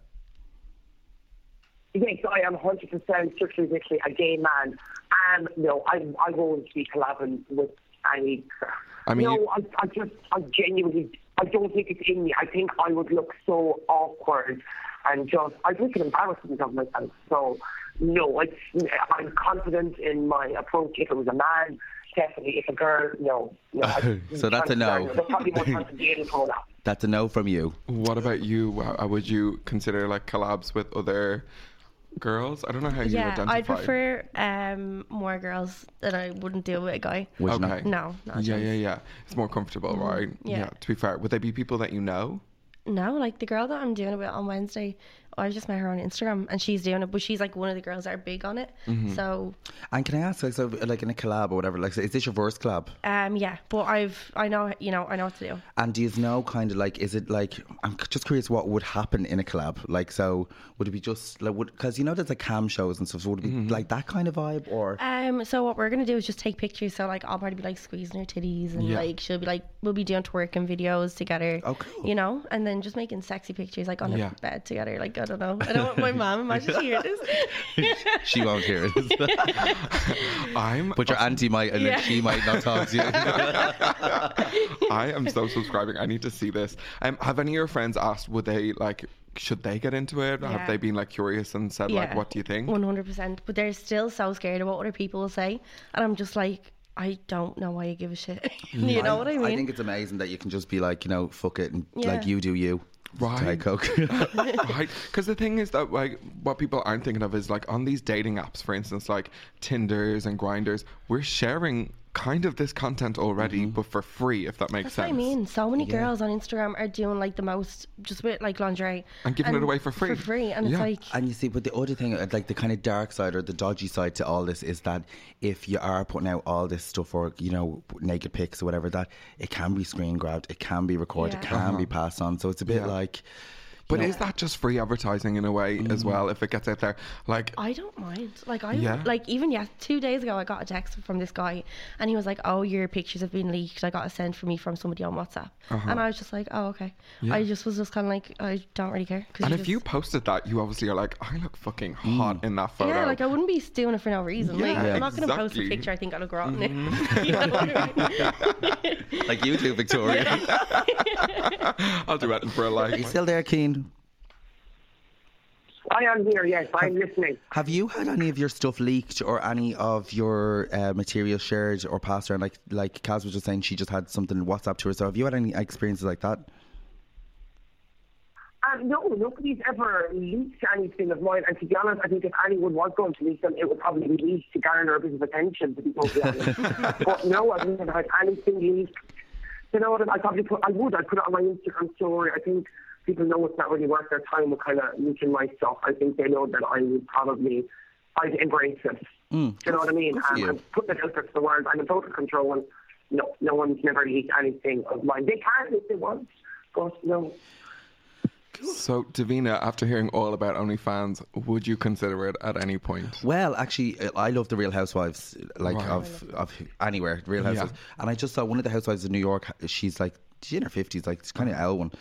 Yes, I am 100% strictly literally a gay man. Um, no, I, I won't be collabing with any. I mean, no, you- I, I just, I genuinely, I don't think it's in me. I think I would look so awkward and just, I'd look embarrassment of myself. So, no, it's, I'm confident in my approach. If it was a man, definitely. If a girl, no. no I- So that's a no. There's probably more chance of dating for that. That's a no from you. What about you? Uh, would you consider like collabs with other girls? I don't know how you yeah, identify. I'd prefer um, more girls than I wouldn't deal with a guy. Would you not? Okay. No, not Yeah, yeah, yeah. It's more comfortable, right? yeah. To be fair, would they be people that you know? No, like the girl that I'm doing it with on Wednesday, I just met her on Instagram and she's doing it, but she's like one of the girls that are big on it. Mm-hmm. So, And can I ask, like, so, like in a collab or whatever, like, so is this your first collab? um, yeah, but I've, I know, you know, I know what to do. And do you know kind of like, is it like, I'm just curious what would happen in a collab? Like, so would it be just, like, would, because you know there's like cam shows and stuff, so would it be Mm-hmm. like that kind of vibe or? Um, so what we're gonna do is just take pictures. So like I'll probably be like squeezing her titties, and Yeah. like she'll be like, we'll be doing twerking videos together. Oh, cool. You know, and then just making sexy pictures like on Yeah. a bed together. Like I don't know, I don't want my mom. Imagine she hear this. she won't hear it. I'm. but your auntie might, and Yeah. then she might not talk to you. I am so subscribing. I need to see this. Um, have any of your friends asked? Would they like? Should they get into it? Have Yeah. they been like curious and said like, Yeah. "What do you think?" One hundred percent. But they're still so scared of what other people will say, and I'm just like, I don't know why you give a shit. you know what I mean? I think it's amazing that you can just be like, you know, fuck it, and Yeah. like you do you. Right. Diet Coke. right because the thing is that like what people aren't thinking of is like on these dating apps for instance like tinders and grinders we're sharing kind of this content already but for free if that makes That's sense what I mean. So many girls on Instagram are doing like the most just with like lingerie And giving it away for free. For free, and Yeah. it's like And you see, but the other thing, like the kind of dark side or the dodgy side to all this is that if you are putting out all this stuff or, you know, naked pics or whatever, that it can be screen grabbed, it can be recorded, it Yeah. can be passed on. So it's a bit Uh-huh. Yeah. like. But is that just free advertising in a way Mm. as well if it gets out there like I don't mind. Like I Yeah. like even yeah, two days ago I got a text from this guy and he was like, "Oh, your pictures have been leaked. I got a send from me from somebody on WhatsApp." Uh-huh. And I was just like, "Oh, okay." I just was just kind of like, I don't really care. and you if just, you posted that you obviously are like i look fucking hot mm. in that photo yeah, like I wouldn't be doing it for no reason. like Yeah, I'm not going to post a picture I think I look rotten in. Mm-hmm. you know what I mean? Like you do, Victoria. i'll do it for a Are you like still there, Keen? I am here, yes, I'm listening. Have you had any of your stuff leaked or any of your uh, material shared or passed around? Like, like Kaz was just saying, she just had something WhatsApp to her. So have you had any experiences like that? Um, no, nobody's ever leaked anything of mine. And to be honest, I think if anyone was going to leak them, it would probably be leaked to garner a bit of attention, to be totally honest. but no, I've never had anything leaked. You know what? I probably put, I would. I'd put it on my Instagram story. I think people know it's not really worth their time with kind of leaking my stuff. I think they know that I would probably, I'd embrace it. Mm, Do you know what I mean? good for Um, you. I'm putting it out there to the world. I'm in total control. And no, no one's never leaked anything of mine. They can if they want, but no. so davina after hearing all about onlyfans would you consider it at any point Well, actually, I love the Real Housewives, like Right. of of anywhere, Real Housewives. And I just saw one of the housewives in New York. She's like she's in her fifties, like it's kind of Elwyn.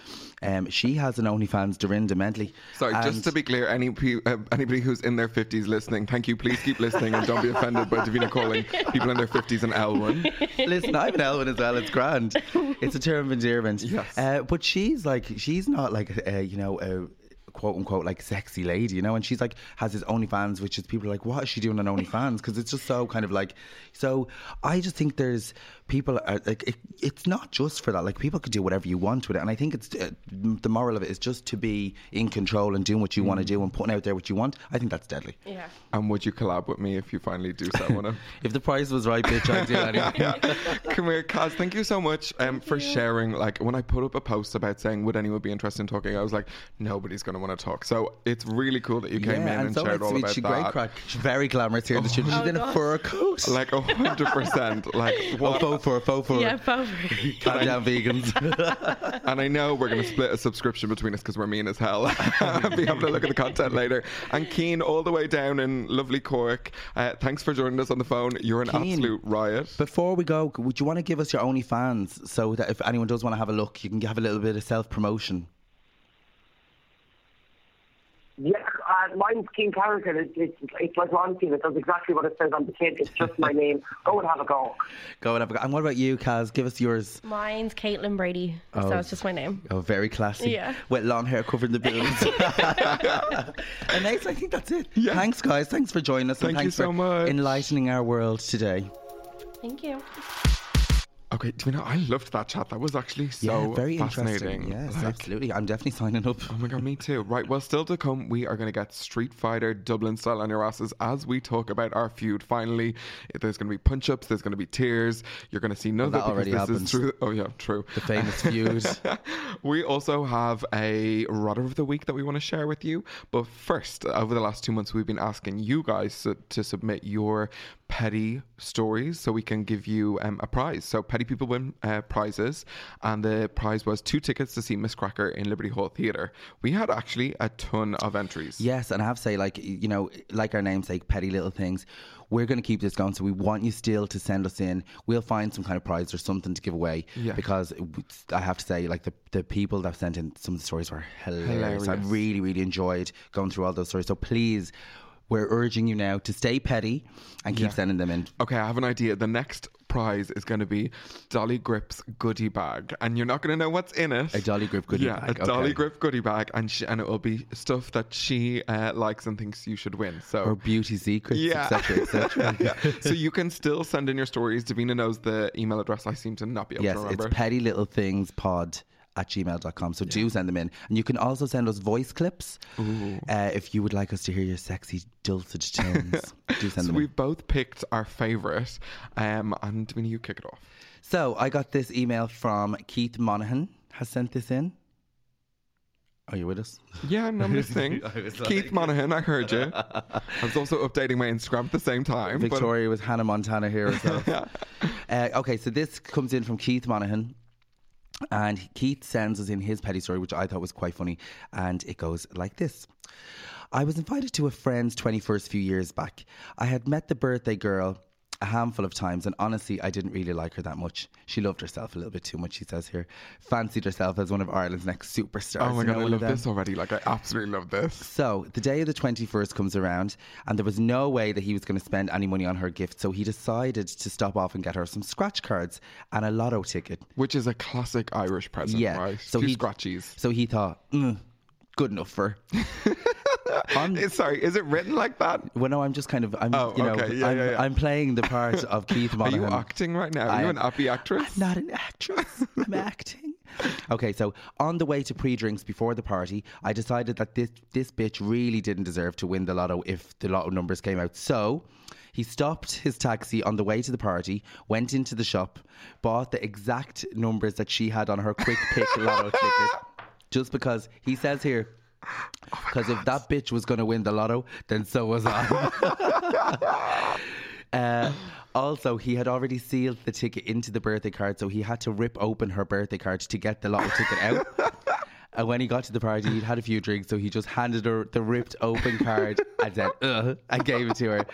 Um, she has an OnlyFans, Dorinda Medley. Sorry, just to be clear, any uh, anybody who's in their 50s listening, thank you. Please keep listening and don't be offended by Davina calling people in their 50s an L1. Listen, I'm an Elwyn as well. It's grand. It's a term of endearment. Yes. Uh, but she's like, she's not like, uh, you know, a quote unquote like sexy lady, you know. And she's like has his OnlyFans, which is people are like, what is she doing on OnlyFans? Because it's just so kind of like. So I just think there's people are like, it, it's not just for that. Like people could do whatever you want with it, and I think it's uh, the moral of it is just to be in control and doing what you want to do and putting out there what you want. I think that's deadly. Yeah. And would you collab with me if you finally do set one up? If the price was right, bitch, I'd do anything. Come here, Kaz. Thank you so much um, for sharing. Like when I put up a post about saying would anyone be interested in talking, I was like, nobody's going to want to talk. So it's really cool that you came yeah, in and, so shared nice all to meet about you. that. Great crack. She's very glamorous here in the studio. She's Oh, in a fur coat. Like a hundred percent. Like Oh, what? faux fur, faux fur. Yeah, faux Calm down, vegans. And I know we're going to split a subscription between us because we're mean as hell. Be able to look at the content later. And Keen, all the way down in lovely Cork. Uh, thanks for joining us on the phone. You're an Keane. absolute riot. Before we go, would you want to give us your OnlyFans so that if anyone does want to have a look, you can have a little bit of self promotion? Yeah, uh, mine's King Carrigan. It's, it's, it's like Ron King. It does exactly what it says on the kid. It's just my name. Go and have a go. Go and have a go. And what about you, Kaz? Give us yours. Mine's Caitlin Brady, Oh. so it's just my name. Oh, very classy. Yeah. With long hair covering the boobs. and Nathan, I think that's it. Yeah. Thanks, guys. Thanks for joining us. and Thank you thanks so for much. enlightening our world today. Thank you. Okay, do you know, I loved that chat. That was actually so yeah, very fascinating. Yes, Like, absolutely. I'm definitely signing up. Oh my god, me too. Right, well, still to come, we are going to get Street Fighter Dublin style on your asses as we talk about our feud. Finally, there's going to be punch ups, there's going to be tears. You're going to see none of Well, that because already this happened. is true. Oh yeah, true. The famous feud. we also have a rudder of the Week that we want to share with you. But first, over the last two months, we've been asking you guys to, to submit your petty stories so we can give you um, a prize. So, petty people win uh, prizes, and the prize was two tickets to see Miz Cracker in Liberty Hall Theatre. We had actually a ton of entries. Yes, and I have to say, like you know, like our namesake, petty little things. We're going to keep this going, so we want you still to send us in. We'll find some kind of prize or something to give away. Yeah. Because I have to say, like the the people that sent in some of the stories were hilarious. I really, really enjoyed going through all those stories. So please, we're urging you now to stay petty and keep Yeah. sending them in. Okay, I have an idea. The next prize is going to be Dolly Grip's goodie bag, and you're not going to know what's in it. A Dolly Grip goodie yeah, bag, Yeah, a Dolly okay. Grip goodie bag, and she, and it will be stuff that she uh, likes and thinks you should win. So Or beauty secrets, yeah, etc., etc. Yeah. So you can still send in your stories. Davina knows the email address. I seem to not be able yes, to it's petty little things pod at gmail.com. So do send them in. And you can also send us voice clips uh, if you would like us to hear your sexy, dulcet tones. do send so them in. we've both picked our favourite, um, and Davina, you kick it off. So I got this email from Keith Monaghan, has sent this in. Are you with us? Yeah, and I'm listening. Was Keith like- Monaghan, I heard you. I was also updating my Instagram at the same time. but- Victoria with Hannah Montana here herself. uh, okay, so this comes in from Keith Monaghan. And Keith sends us in his petty story, which I thought was quite funny. And it goes like this I was invited to a friend's 21st few years back. I had met the birthday girl a handful of times, and honestly, I didn't really like her that much. She loved herself a little bit too much, she says here. Fancied herself as one of Ireland's next superstars. Oh my god, I love this already. Like, I absolutely love this. So the day of the 21st comes around, and there was no way that he was going to spend any money on her gift. So he decided to stop off and get her some scratch cards and a lotto ticket. Which is a classic Irish present, Yeah. right? So Few he- scratchies. So he thought, mm, good enough for. her." I'm, Sorry, is it written like that? well, no, I'm just kind of, I'm, Oh, you know, okay. Yeah, I'm, yeah, yeah. I'm playing the part of Keith Are Monaghan. you acting right now? Are I you an happy actress? I'm not an actress. I'm acting. Okay, so on the way to pre-drinks before the party, I decided that this this bitch really didn't deserve to win the lotto if the lotto numbers came out. So he stopped his taxi on the way to the party, went into the shop, bought the exact numbers that she had on her quick pick lotto ticket. Just because he says here, because if that bitch was going to win the lotto, then so was I. Uh, also, he had already sealed the ticket into the birthday card, so he had to rip open her birthday card to get the lotto ticket out. And when he got to the party, he'd had a few drinks, so he just handed her the ripped open card and said, Ugh, and gave it to her.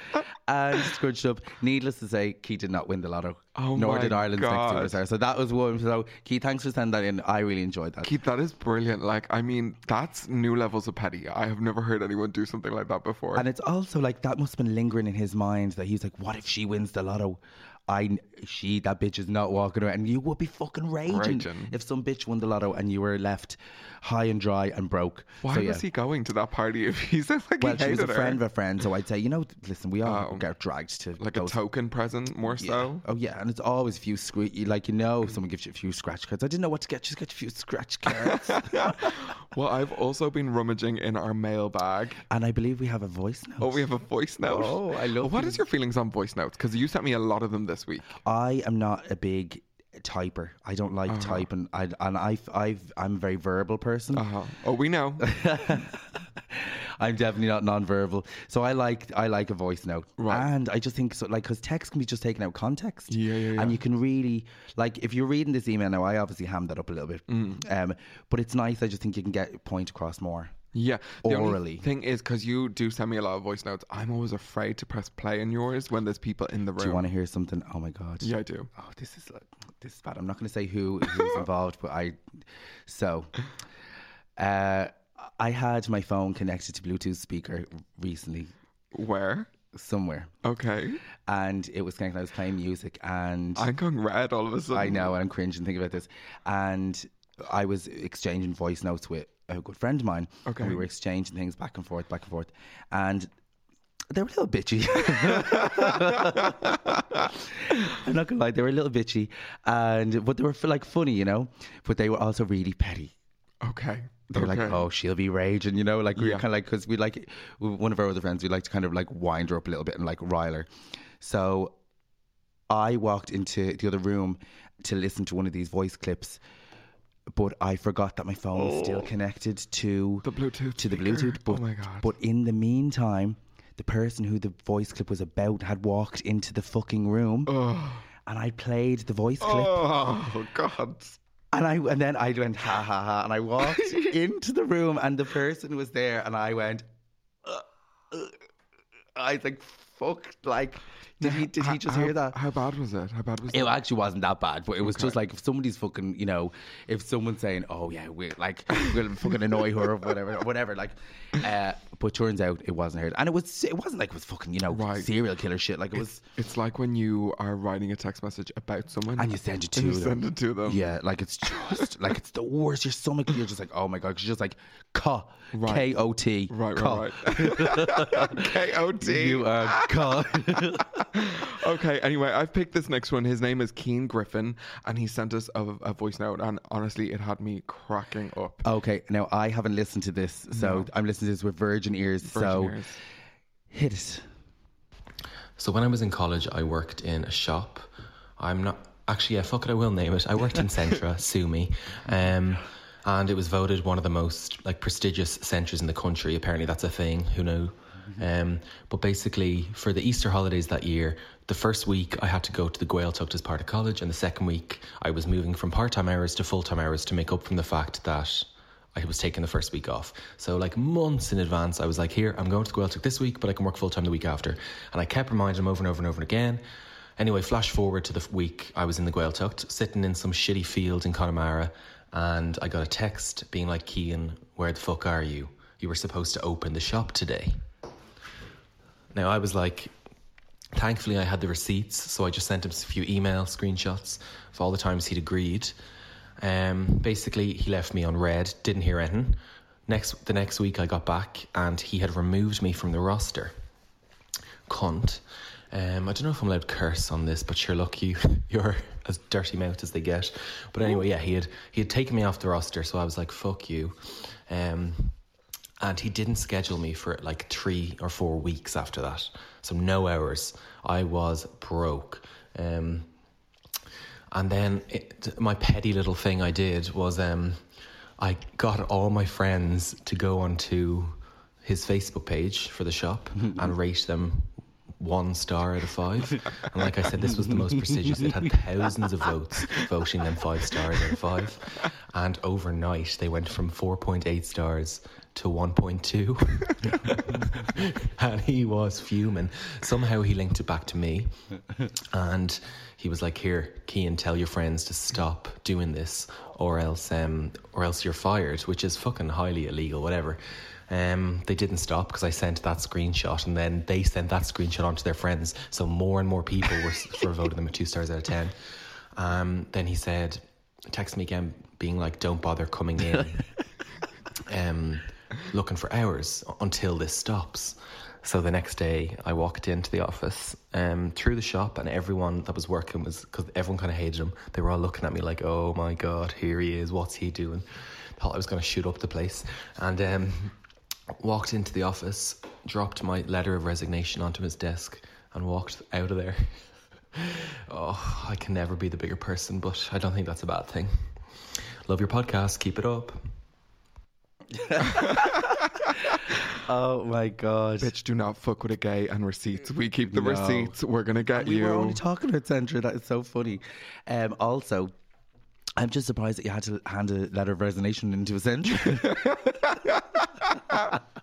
And scrunched up. Needless to say, Keith did not win the lotto. Oh nor my did Ireland's God. next superstar. So that was one. So, Keith, thanks for sending that in. I really enjoyed that. Keith, that is brilliant. Like, I mean, that's new levels of petty. I have never heard anyone do something like that before. And it's also like that must have been lingering in his mind that he's like, what if she wins the lotto? I, she, that bitch is not walking around. And you would be fucking raging, Raging. if some bitch won the lotto and you were left high and dry and broke. Why so, was yeah. he going to that party if he said like Well, he she was a hated friend of a friend, so I'd say, you know, listen, we all Oh. get dragged to Like a those- token present, more so. Oh yeah, and it's always a few scratch. Like you know, if someone gives you a few scratch cards. I didn't know what to get. Just get a few scratch cards. Well, I've also been rummaging in our mailbag. and I believe we have a voice note. Oh, we have a voice note. Oh, I love What is your feelings on voice notes? Because you sent me a lot of them this week. I am not a big typer. I don't like Uh-huh. typing. I and I I've I'm a very verbal person. Uh-huh. Oh, we know. I'm definitely not non-verbal. So I like I like a voice note, Right. and I just think so like because text can be just taken out of context. Yeah, yeah, yeah. And you can really like if you're reading this email now. I obviously hammed that up a little bit, Mm. um, but it's nice. I just think you can get point across more. Yeah. The only Orally. thing is, because you do send me a lot of voice notes, I'm always afraid to press play in yours when there's people in the room. Do you want to hear something? Oh my god! Yeah, I do. Oh, this is like this is bad. I'm not going to say who who's involved, but I. So, uh, I had my phone connected to Bluetooth speaker recently. Where? Somewhere. Okay. And it was connected. I was playing music, and I'm going red all of a sudden. I know, and I'm cringing thinking about this. And I was exchanging voice notes with a good friend of mine. Okay. And we were exchanging things back and forth, back and forth. And they were a little bitchy. I'm not gonna lie, they were a little bitchy, and but they were like funny, you know. But they were also really petty. Okay. They were like, "Oh, she'll be raging," you know. Like we Yeah. kind of like because we like one of our other friends, we like to kind of like wind her up a little bit and like rile her. So I walked into the other room to listen to one of these voice clips, but I forgot that my phone was still connected to the Bluetooth to the speaker. Bluetooth. But, Oh my God. But in the meantime, the person who the voice clip was about had walked into the fucking room, and I played the voice clip. Oh God. And I and then I went ha ha ha, and I walked into the room, and the person was there, and I went. "Uh, uh." I was like, "Fuck!" Like, did he did he just how, hear that? How bad was it? How bad was It it? actually wasn't that bad, but it was Okay. just like if somebody's fucking, you know, if someone's saying, "Oh yeah, we're like we'll fucking annoy her or whatever, or whatever," like, uh, but turns out it wasn't her, and it was it wasn't like it was fucking, you know, Right. serial killer shit. Like it was, It's like when you are writing a text message about someone and you send it to and you them. send it to them. Yeah, like it's just like it's the worst. Your stomach, you're just like, oh my god, you're just like, ka, Right. K O T, Right, right, right. K O T. You are ka. Okay, anyway, I've picked this next one. His name is Keen Griffin, and he sent us a, a voice note, and honestly, it had me cracking up. okay, now I haven't listened to this, so No. I'm listening to this with virgin ears. Virgin so ears. hit it. So when I was in college, I worked in a shop. I'm not actually. Yeah, fuck it. I will name it. I worked in Centra, sue me, um, and it was voted one of the most like prestigious centres in the country. Apparently, that's a thing. Who knew? Um, but basically, for the Easter holidays that year, the first week I had to go to the Gaeltacht as part of college, and the second week I was moving from part time hours to full time hours to make up from the fact that I was taking the first week off. So like months in advance, I was like, here, I'm going to the Gaeltacht this week, but I can work full time the week after. And I kept reminding him over and over and over again. Anyway, flash forward to the week I was in the Gaeltacht, sitting in some shitty field in Connemara, and I got a text being like, Kean, where the fuck are you? You were supposed to open the shop today. Now I was like, thankfully I had the receipts, so I just sent him a few email screenshots of all the times he'd agreed. Um, basically, he left me on red, didn't hear anything. Next, the next week I got back and he had removed me from the roster. Cunt. Um, I don't know if I'm allowed to curse on this, but sure, look, you, you're as dirty mouthed as they get. But anyway, yeah, he had he had taken me off the roster, so I was like, "Fuck you," um, and he didn't schedule me for like three or four weeks after that. So no hours. I was broke. Um, and then it, my petty little thing I did was um, I got all my friends to go onto his Facebook page for the shop and rate them one star out of five. And like I said, this was the most prestigious. It had thousands of votes voting them five stars out of five. And overnight, they went from 4.8 stars to 1.2. and he was fuming. Somehow he linked it back to me. And he was like, "Here, Kean, tell your friends to stop doing this, or else, um, or else you're fired," which is fucking highly illegal. Whatever. Um, they didn't stop because I sent that screenshot, and then they sent that screenshot on to their friends. So more and more people were, were voting them a two stars out of ten. Um, then he said, text me again, being like, "Don't bother coming in." um, looking for hours until this stops. So the next day, I walked into the office, um, through the shop, and everyone that was working was because everyone kind of hated him. They were all looking at me like, "Oh my god, here he is! What's he doing?" Thought I was going to shoot up the place, and um, walked into the office, dropped my letter of resignation onto his desk, and walked out of there. Oh, I can never be the bigger person, but I don't think that's a bad thing. Love your podcast. Keep it up. Oh my god. Bitch, do not fuck with a gay and receipts. We keep the No. receipts. We're gonna get we you. We were only talking about Sandra. That is so funny. Um, also, I'm just surprised that you had to hand a letter of resignation into a Centra.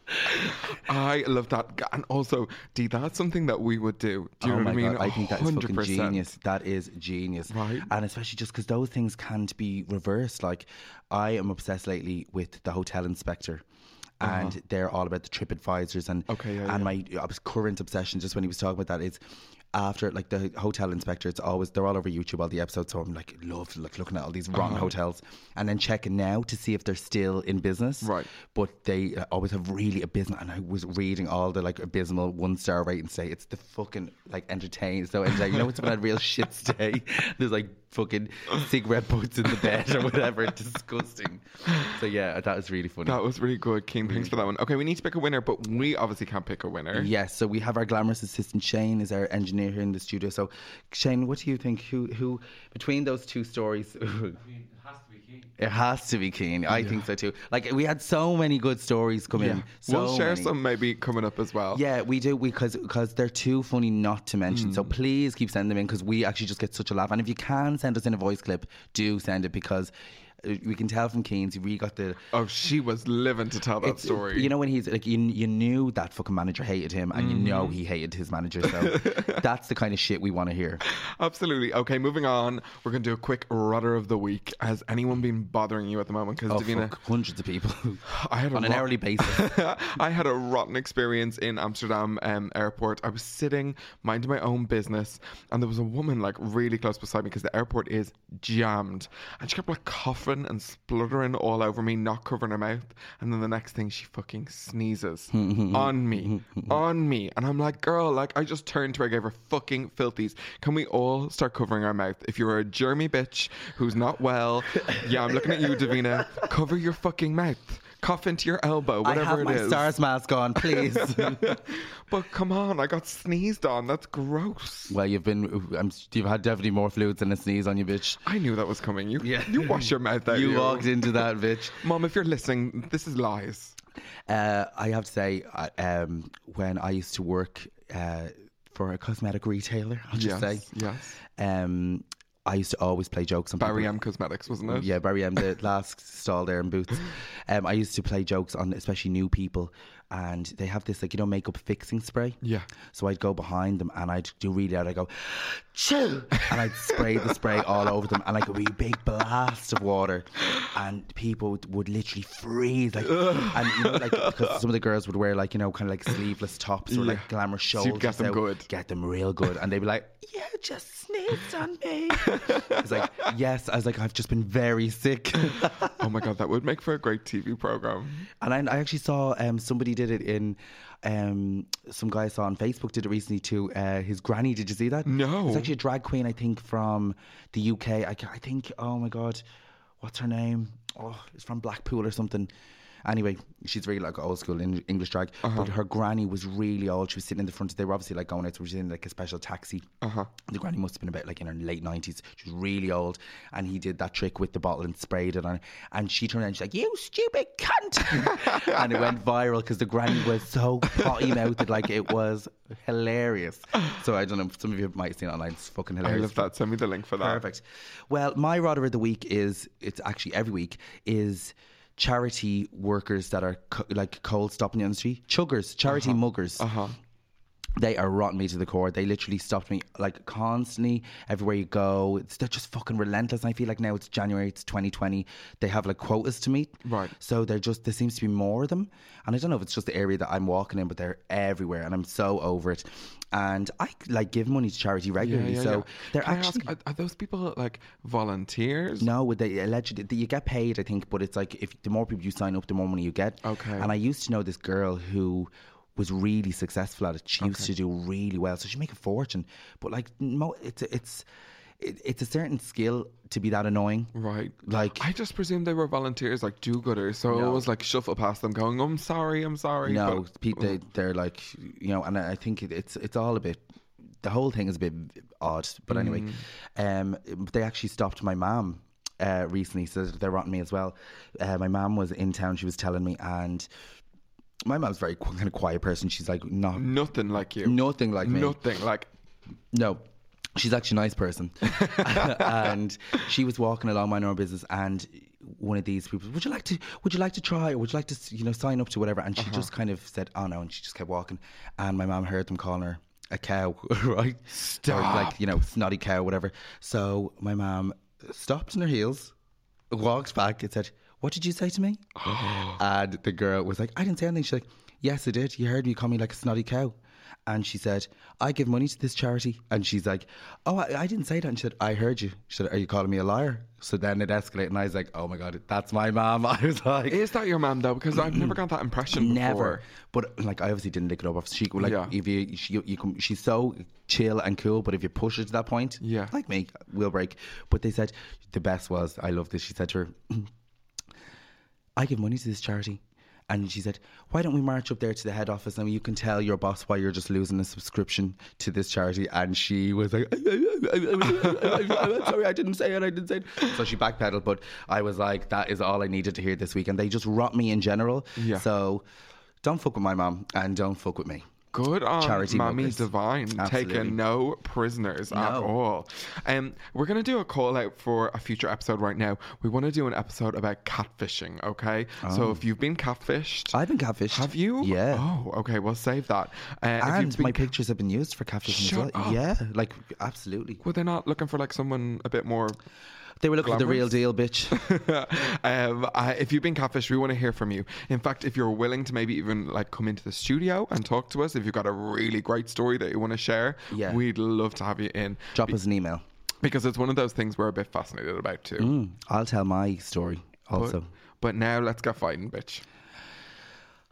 I love that. And also, Dee, that's something that we would do. Do you oh know what I mean? God, I think that's fucking genius. That is genius. Right. And especially just because those things can't be reversed. Like, I am obsessed lately with the hotel inspector. And Uh-huh. they're all about the trip advisors and Okay, yeah, and yeah. my current obsession just when he was talking about that is after like the hotel inspector it's always they're all over YouTube all the episodes so I'm like love like looking at all these wrong Uh-huh. hotels and then checking now to see if they're still in business Right. but they uh, always have really abysmal and I was reading all the like abysmal one star ratings say it's the fucking like entertain. so entertaining. you know it's been a real shit stay there's like fucking cigarette butts in the bed or whatever disgusting so yeah that was really funny That was really good, King, Thanks for that one. Okay, we need to pick a winner, but we obviously can't pick a winner. Yes, so we have our glamorous assistant Shane is our engineer here in the studio. So Shane, what do you think? Who who between those two stories? It has to be Keen. I think so too. Like we had so many good stories come Yeah. in. So we'll share many. some maybe coming up as well. Yeah, we do because because they're too funny not to mention. Mm. So please keep sending them in because we actually just get such a laugh. And if you can send us in a voice clip, do send it because we can tell from Keen's, he really got the Oh, she was living to tell that story. You know when he's like you, you knew that fucking manager hated him, and you know Mhm. he hated his manager. So that's the kind of shit we want to hear. Absolutely. Okay, moving on. We're going to do a quick rudder of the week. Has anyone been bothering you at the moment? Because Oh, Davina, fuck, hundreds of people I had a on an rot- hourly basis. I had a rotten experience in Amsterdam um, airport. I was sitting, minding my own business, and there was a woman like really close beside me because the airport is jammed, and she kept like coughing and spluttering all over me, not covering her mouth. And then the next thing, she fucking sneezes on me, on me, and I'm like, girl, like I just turned to her, I gave her fucking filthies. Can we all start covering our mouth? If you're a germy bitch who's not well, yeah, I'm looking at you, Davina. Cover your fucking mouth. Cough into your elbow, whatever I have it my is. SARS mask on, please. But come on, I got sneezed on. That's gross. well, you've been um, you've had definitely more fluids than a sneeze on you, bitch. I knew that was coming. You, Yeah. you wash your mouth out. You walked into that, bitch. Mom, if you're listening, this is lies. Uh, I have to say, I- um, when I used to work uh, for a cosmetic retailer, I'll just yes, say, yes. um, I used to always play jokes on Barry people. M Cosmetics, wasn't it? Yeah, Barry M, the last stall there in Boots. Um, I used to play jokes on especially new people, and they have this like you know makeup fixing spray. Yeah. So I'd go behind them and I'd do really loud. I go, chill, and I'd spray the spray all over them, and like a really big blast of water, and people would, would literally freeze. Like, and you know, like because some of the girls would wear like you know kind of like sleeveless tops or like Yeah. glamour So shoulders. you'd get them good. Get them real good, and they'd be like, "You just sneezed on me." I was like, "Yes." I was like, "I've just been very sick." Oh my god, that would make for a great TV program. And I, I actually saw um, somebody did it in um, some guy I saw on Facebook did it recently too. uh, his granny. Did you see that? No. It's actually a drag queen, I think, from the UK. I, I think, oh my God, what's her name? Oh, it's from Blackpool or something. Anyway, she's really like old school in English drag, but her granny was really old. She was sitting in the front. They were obviously like going out, so she was in like a special taxi. Uh-huh. The granny must have been about like in her late nineties. She was really old, and he did that trick with the bottle and sprayed it on. her. And she turned around, and she's like, "You stupid cunt!" and it went viral because the granny was so potty mouthed, like it was hilarious. So I don't know. Some of you might have seen it online. It's fucking I hilarious. love that. Send me the link for that. Perfect. Well, my rodder of the week is it's actually every week is charity workers that are co- like cold stopping you on the street, chuggers, charity muggers. Uh huh. They are rotten me to the core. They literally stopped me like constantly everywhere you go. It's, they're just fucking relentless. And I feel like now it's January, it's 2020. They have like quotas to meet. Right. So they're just, there seems to be more of them. And I don't know if it's just the area that I'm walking in, but they're everywhere and I'm so over it. And I like give money to charity regularly. so they're Can actually. I ask, are, are those people like volunteers? No, would they allegedly you get paid? I think, but it's like if the more people you sign up, the more money you get. Okay. And I used to know this girl who was really successful at it. She used to do really well, so she make a fortune. But like, mo- it's it's it's a certain skill to be that annoying. Right. Like I just presumed they were volunteers, like do-gooders. So No. it was like shuffle past them, going, "I'm sorry, I'm sorry." no, but- they, they're like you know, and I think it's it's all a bit the whole thing is a bit odd. But anyway, um, they actually stopped my mom uh, recently, so they're wanting me as well. Uh, my mom was in town. She was telling me, and my mom's very qu- kind of quiet person. She's like not Nothing like you. nothing like me. Nothing like. No. She's actually a nice person. and she was walking along my normal business and one of these people, would you like to would you like to try or would you like to you know sign up to whatever? And she uh-huh. just kind of said, Oh no, and she just kept walking. And my mom heard them calling her a cow, right? Or like, you know, snotty cow, whatever. So my mom stopped in her heels, walked back and said, What did you say to me? and the girl was like, I didn't say anything. She's like, Yes, I did. You heard me call me like a snotty cow. And she said, I give money to this charity. And she's like, Oh, I, I didn't say that. And she said, I heard you. She said, Are you calling me a liar? So then it escalated. And I was like, Oh my God, that's my mom. I was like, Is that your mom though? Because I've never got that impression before. Never. But like, I obviously didn't lick it up. She like, Yeah. if you, she, you can, she's so chill and cool. But if you push her to that point, Yeah. like me, we'll break. But they said the best was, I love this. She said to her, I give money to this charity. And she said, Why don't we march up there to the head office and you can tell your boss why you're just losing a subscription to this charity? And she was like, I'm sorry, I didn't say it, I didn't say it. So she backpedaled, but I was like, That is all I needed to hear this week. And they just rot me in general. Yeah. So don't fuck with my mom and don't fuck with me. Good on Charity Mammy muggers. Divine, Absolutely. taking no prisoners at all. Um, we're going to do a call out for a future episode right now. We want to do an episode about catfishing, okay? So Oh. if you've been catfished. I've been catfished. Have you? Yeah. Oh, okay, we'll save that. Uh, And my ca- pictures have been used for catfishing Shut as well. up. Yeah, like absolutely. Were they not looking for like someone a bit more They were looking for the real deal, bitch. um, I, if you've been catfished, we want to hear from you. In fact, if you're willing to maybe even like come into the studio and talk to us, if you've got a really great story that you want to share, Yeah. we'd love to have you in. Drop Be- us an email. because it's one of those things we're a bit fascinated about too. Mm, I'll tell my story also. but, now let's get fighting, bitch.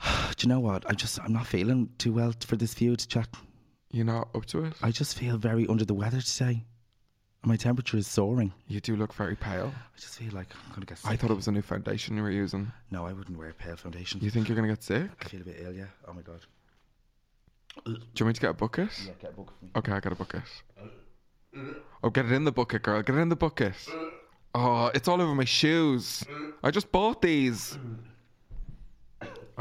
Do you know what? I just I'm not feeling too well for this feud, Jack. You're not up to it. I just feel very under the weather today. My temperature is soaring. You do look very pale. I just feel like I'm gonna get sick. I thought it was a new foundation you were using. No, I wouldn't wear a pale foundation. You think you're gonna get sick? I feel a bit ill, yeah. Oh my god. Do you want me to get a bucket? Yeah, get a book for me. Okay, I got a bucket. Oh, get it in the bucket, girl. Get it in the bucket. Oh, it's all over my shoes. I just bought these.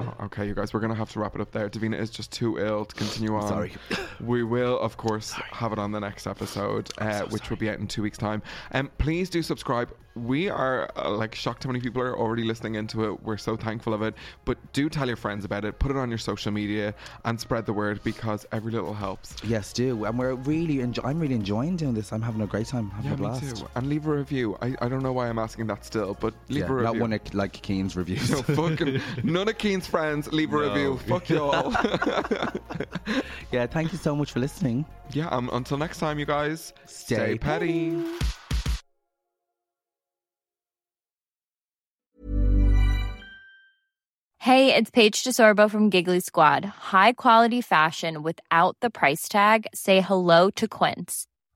Oh, okay, you guys, we're gonna have to wrap it up there. Davina is just too ill to continue on. Sorry. We will, of course, have it on the next episode, uh, which will be out in two weeks' time. And um, please do subscribe. We are uh, like shocked how many people are already listening into it. We're so thankful of it. But do tell your friends about it. Put it on your social media and spread the word because every little helps. Yes, do. And we're really enjoy- I'm really enjoying doing this. I'm having a great time. Having Yeah, a me blast. too. And leave a review. I, I don't know why I'm asking that still, but leave Yeah, a review. not one of like Keen's reviews. No, fucking none of Keen's friends leave a No. review. Fuck y'all. yeah, thank you so much for listening. yeah, um, until next time, you guys. Stay petty. Hey, it's Paige DeSorbo from Giggly Squad. High quality fashion without the price tag. Say hello to Quince.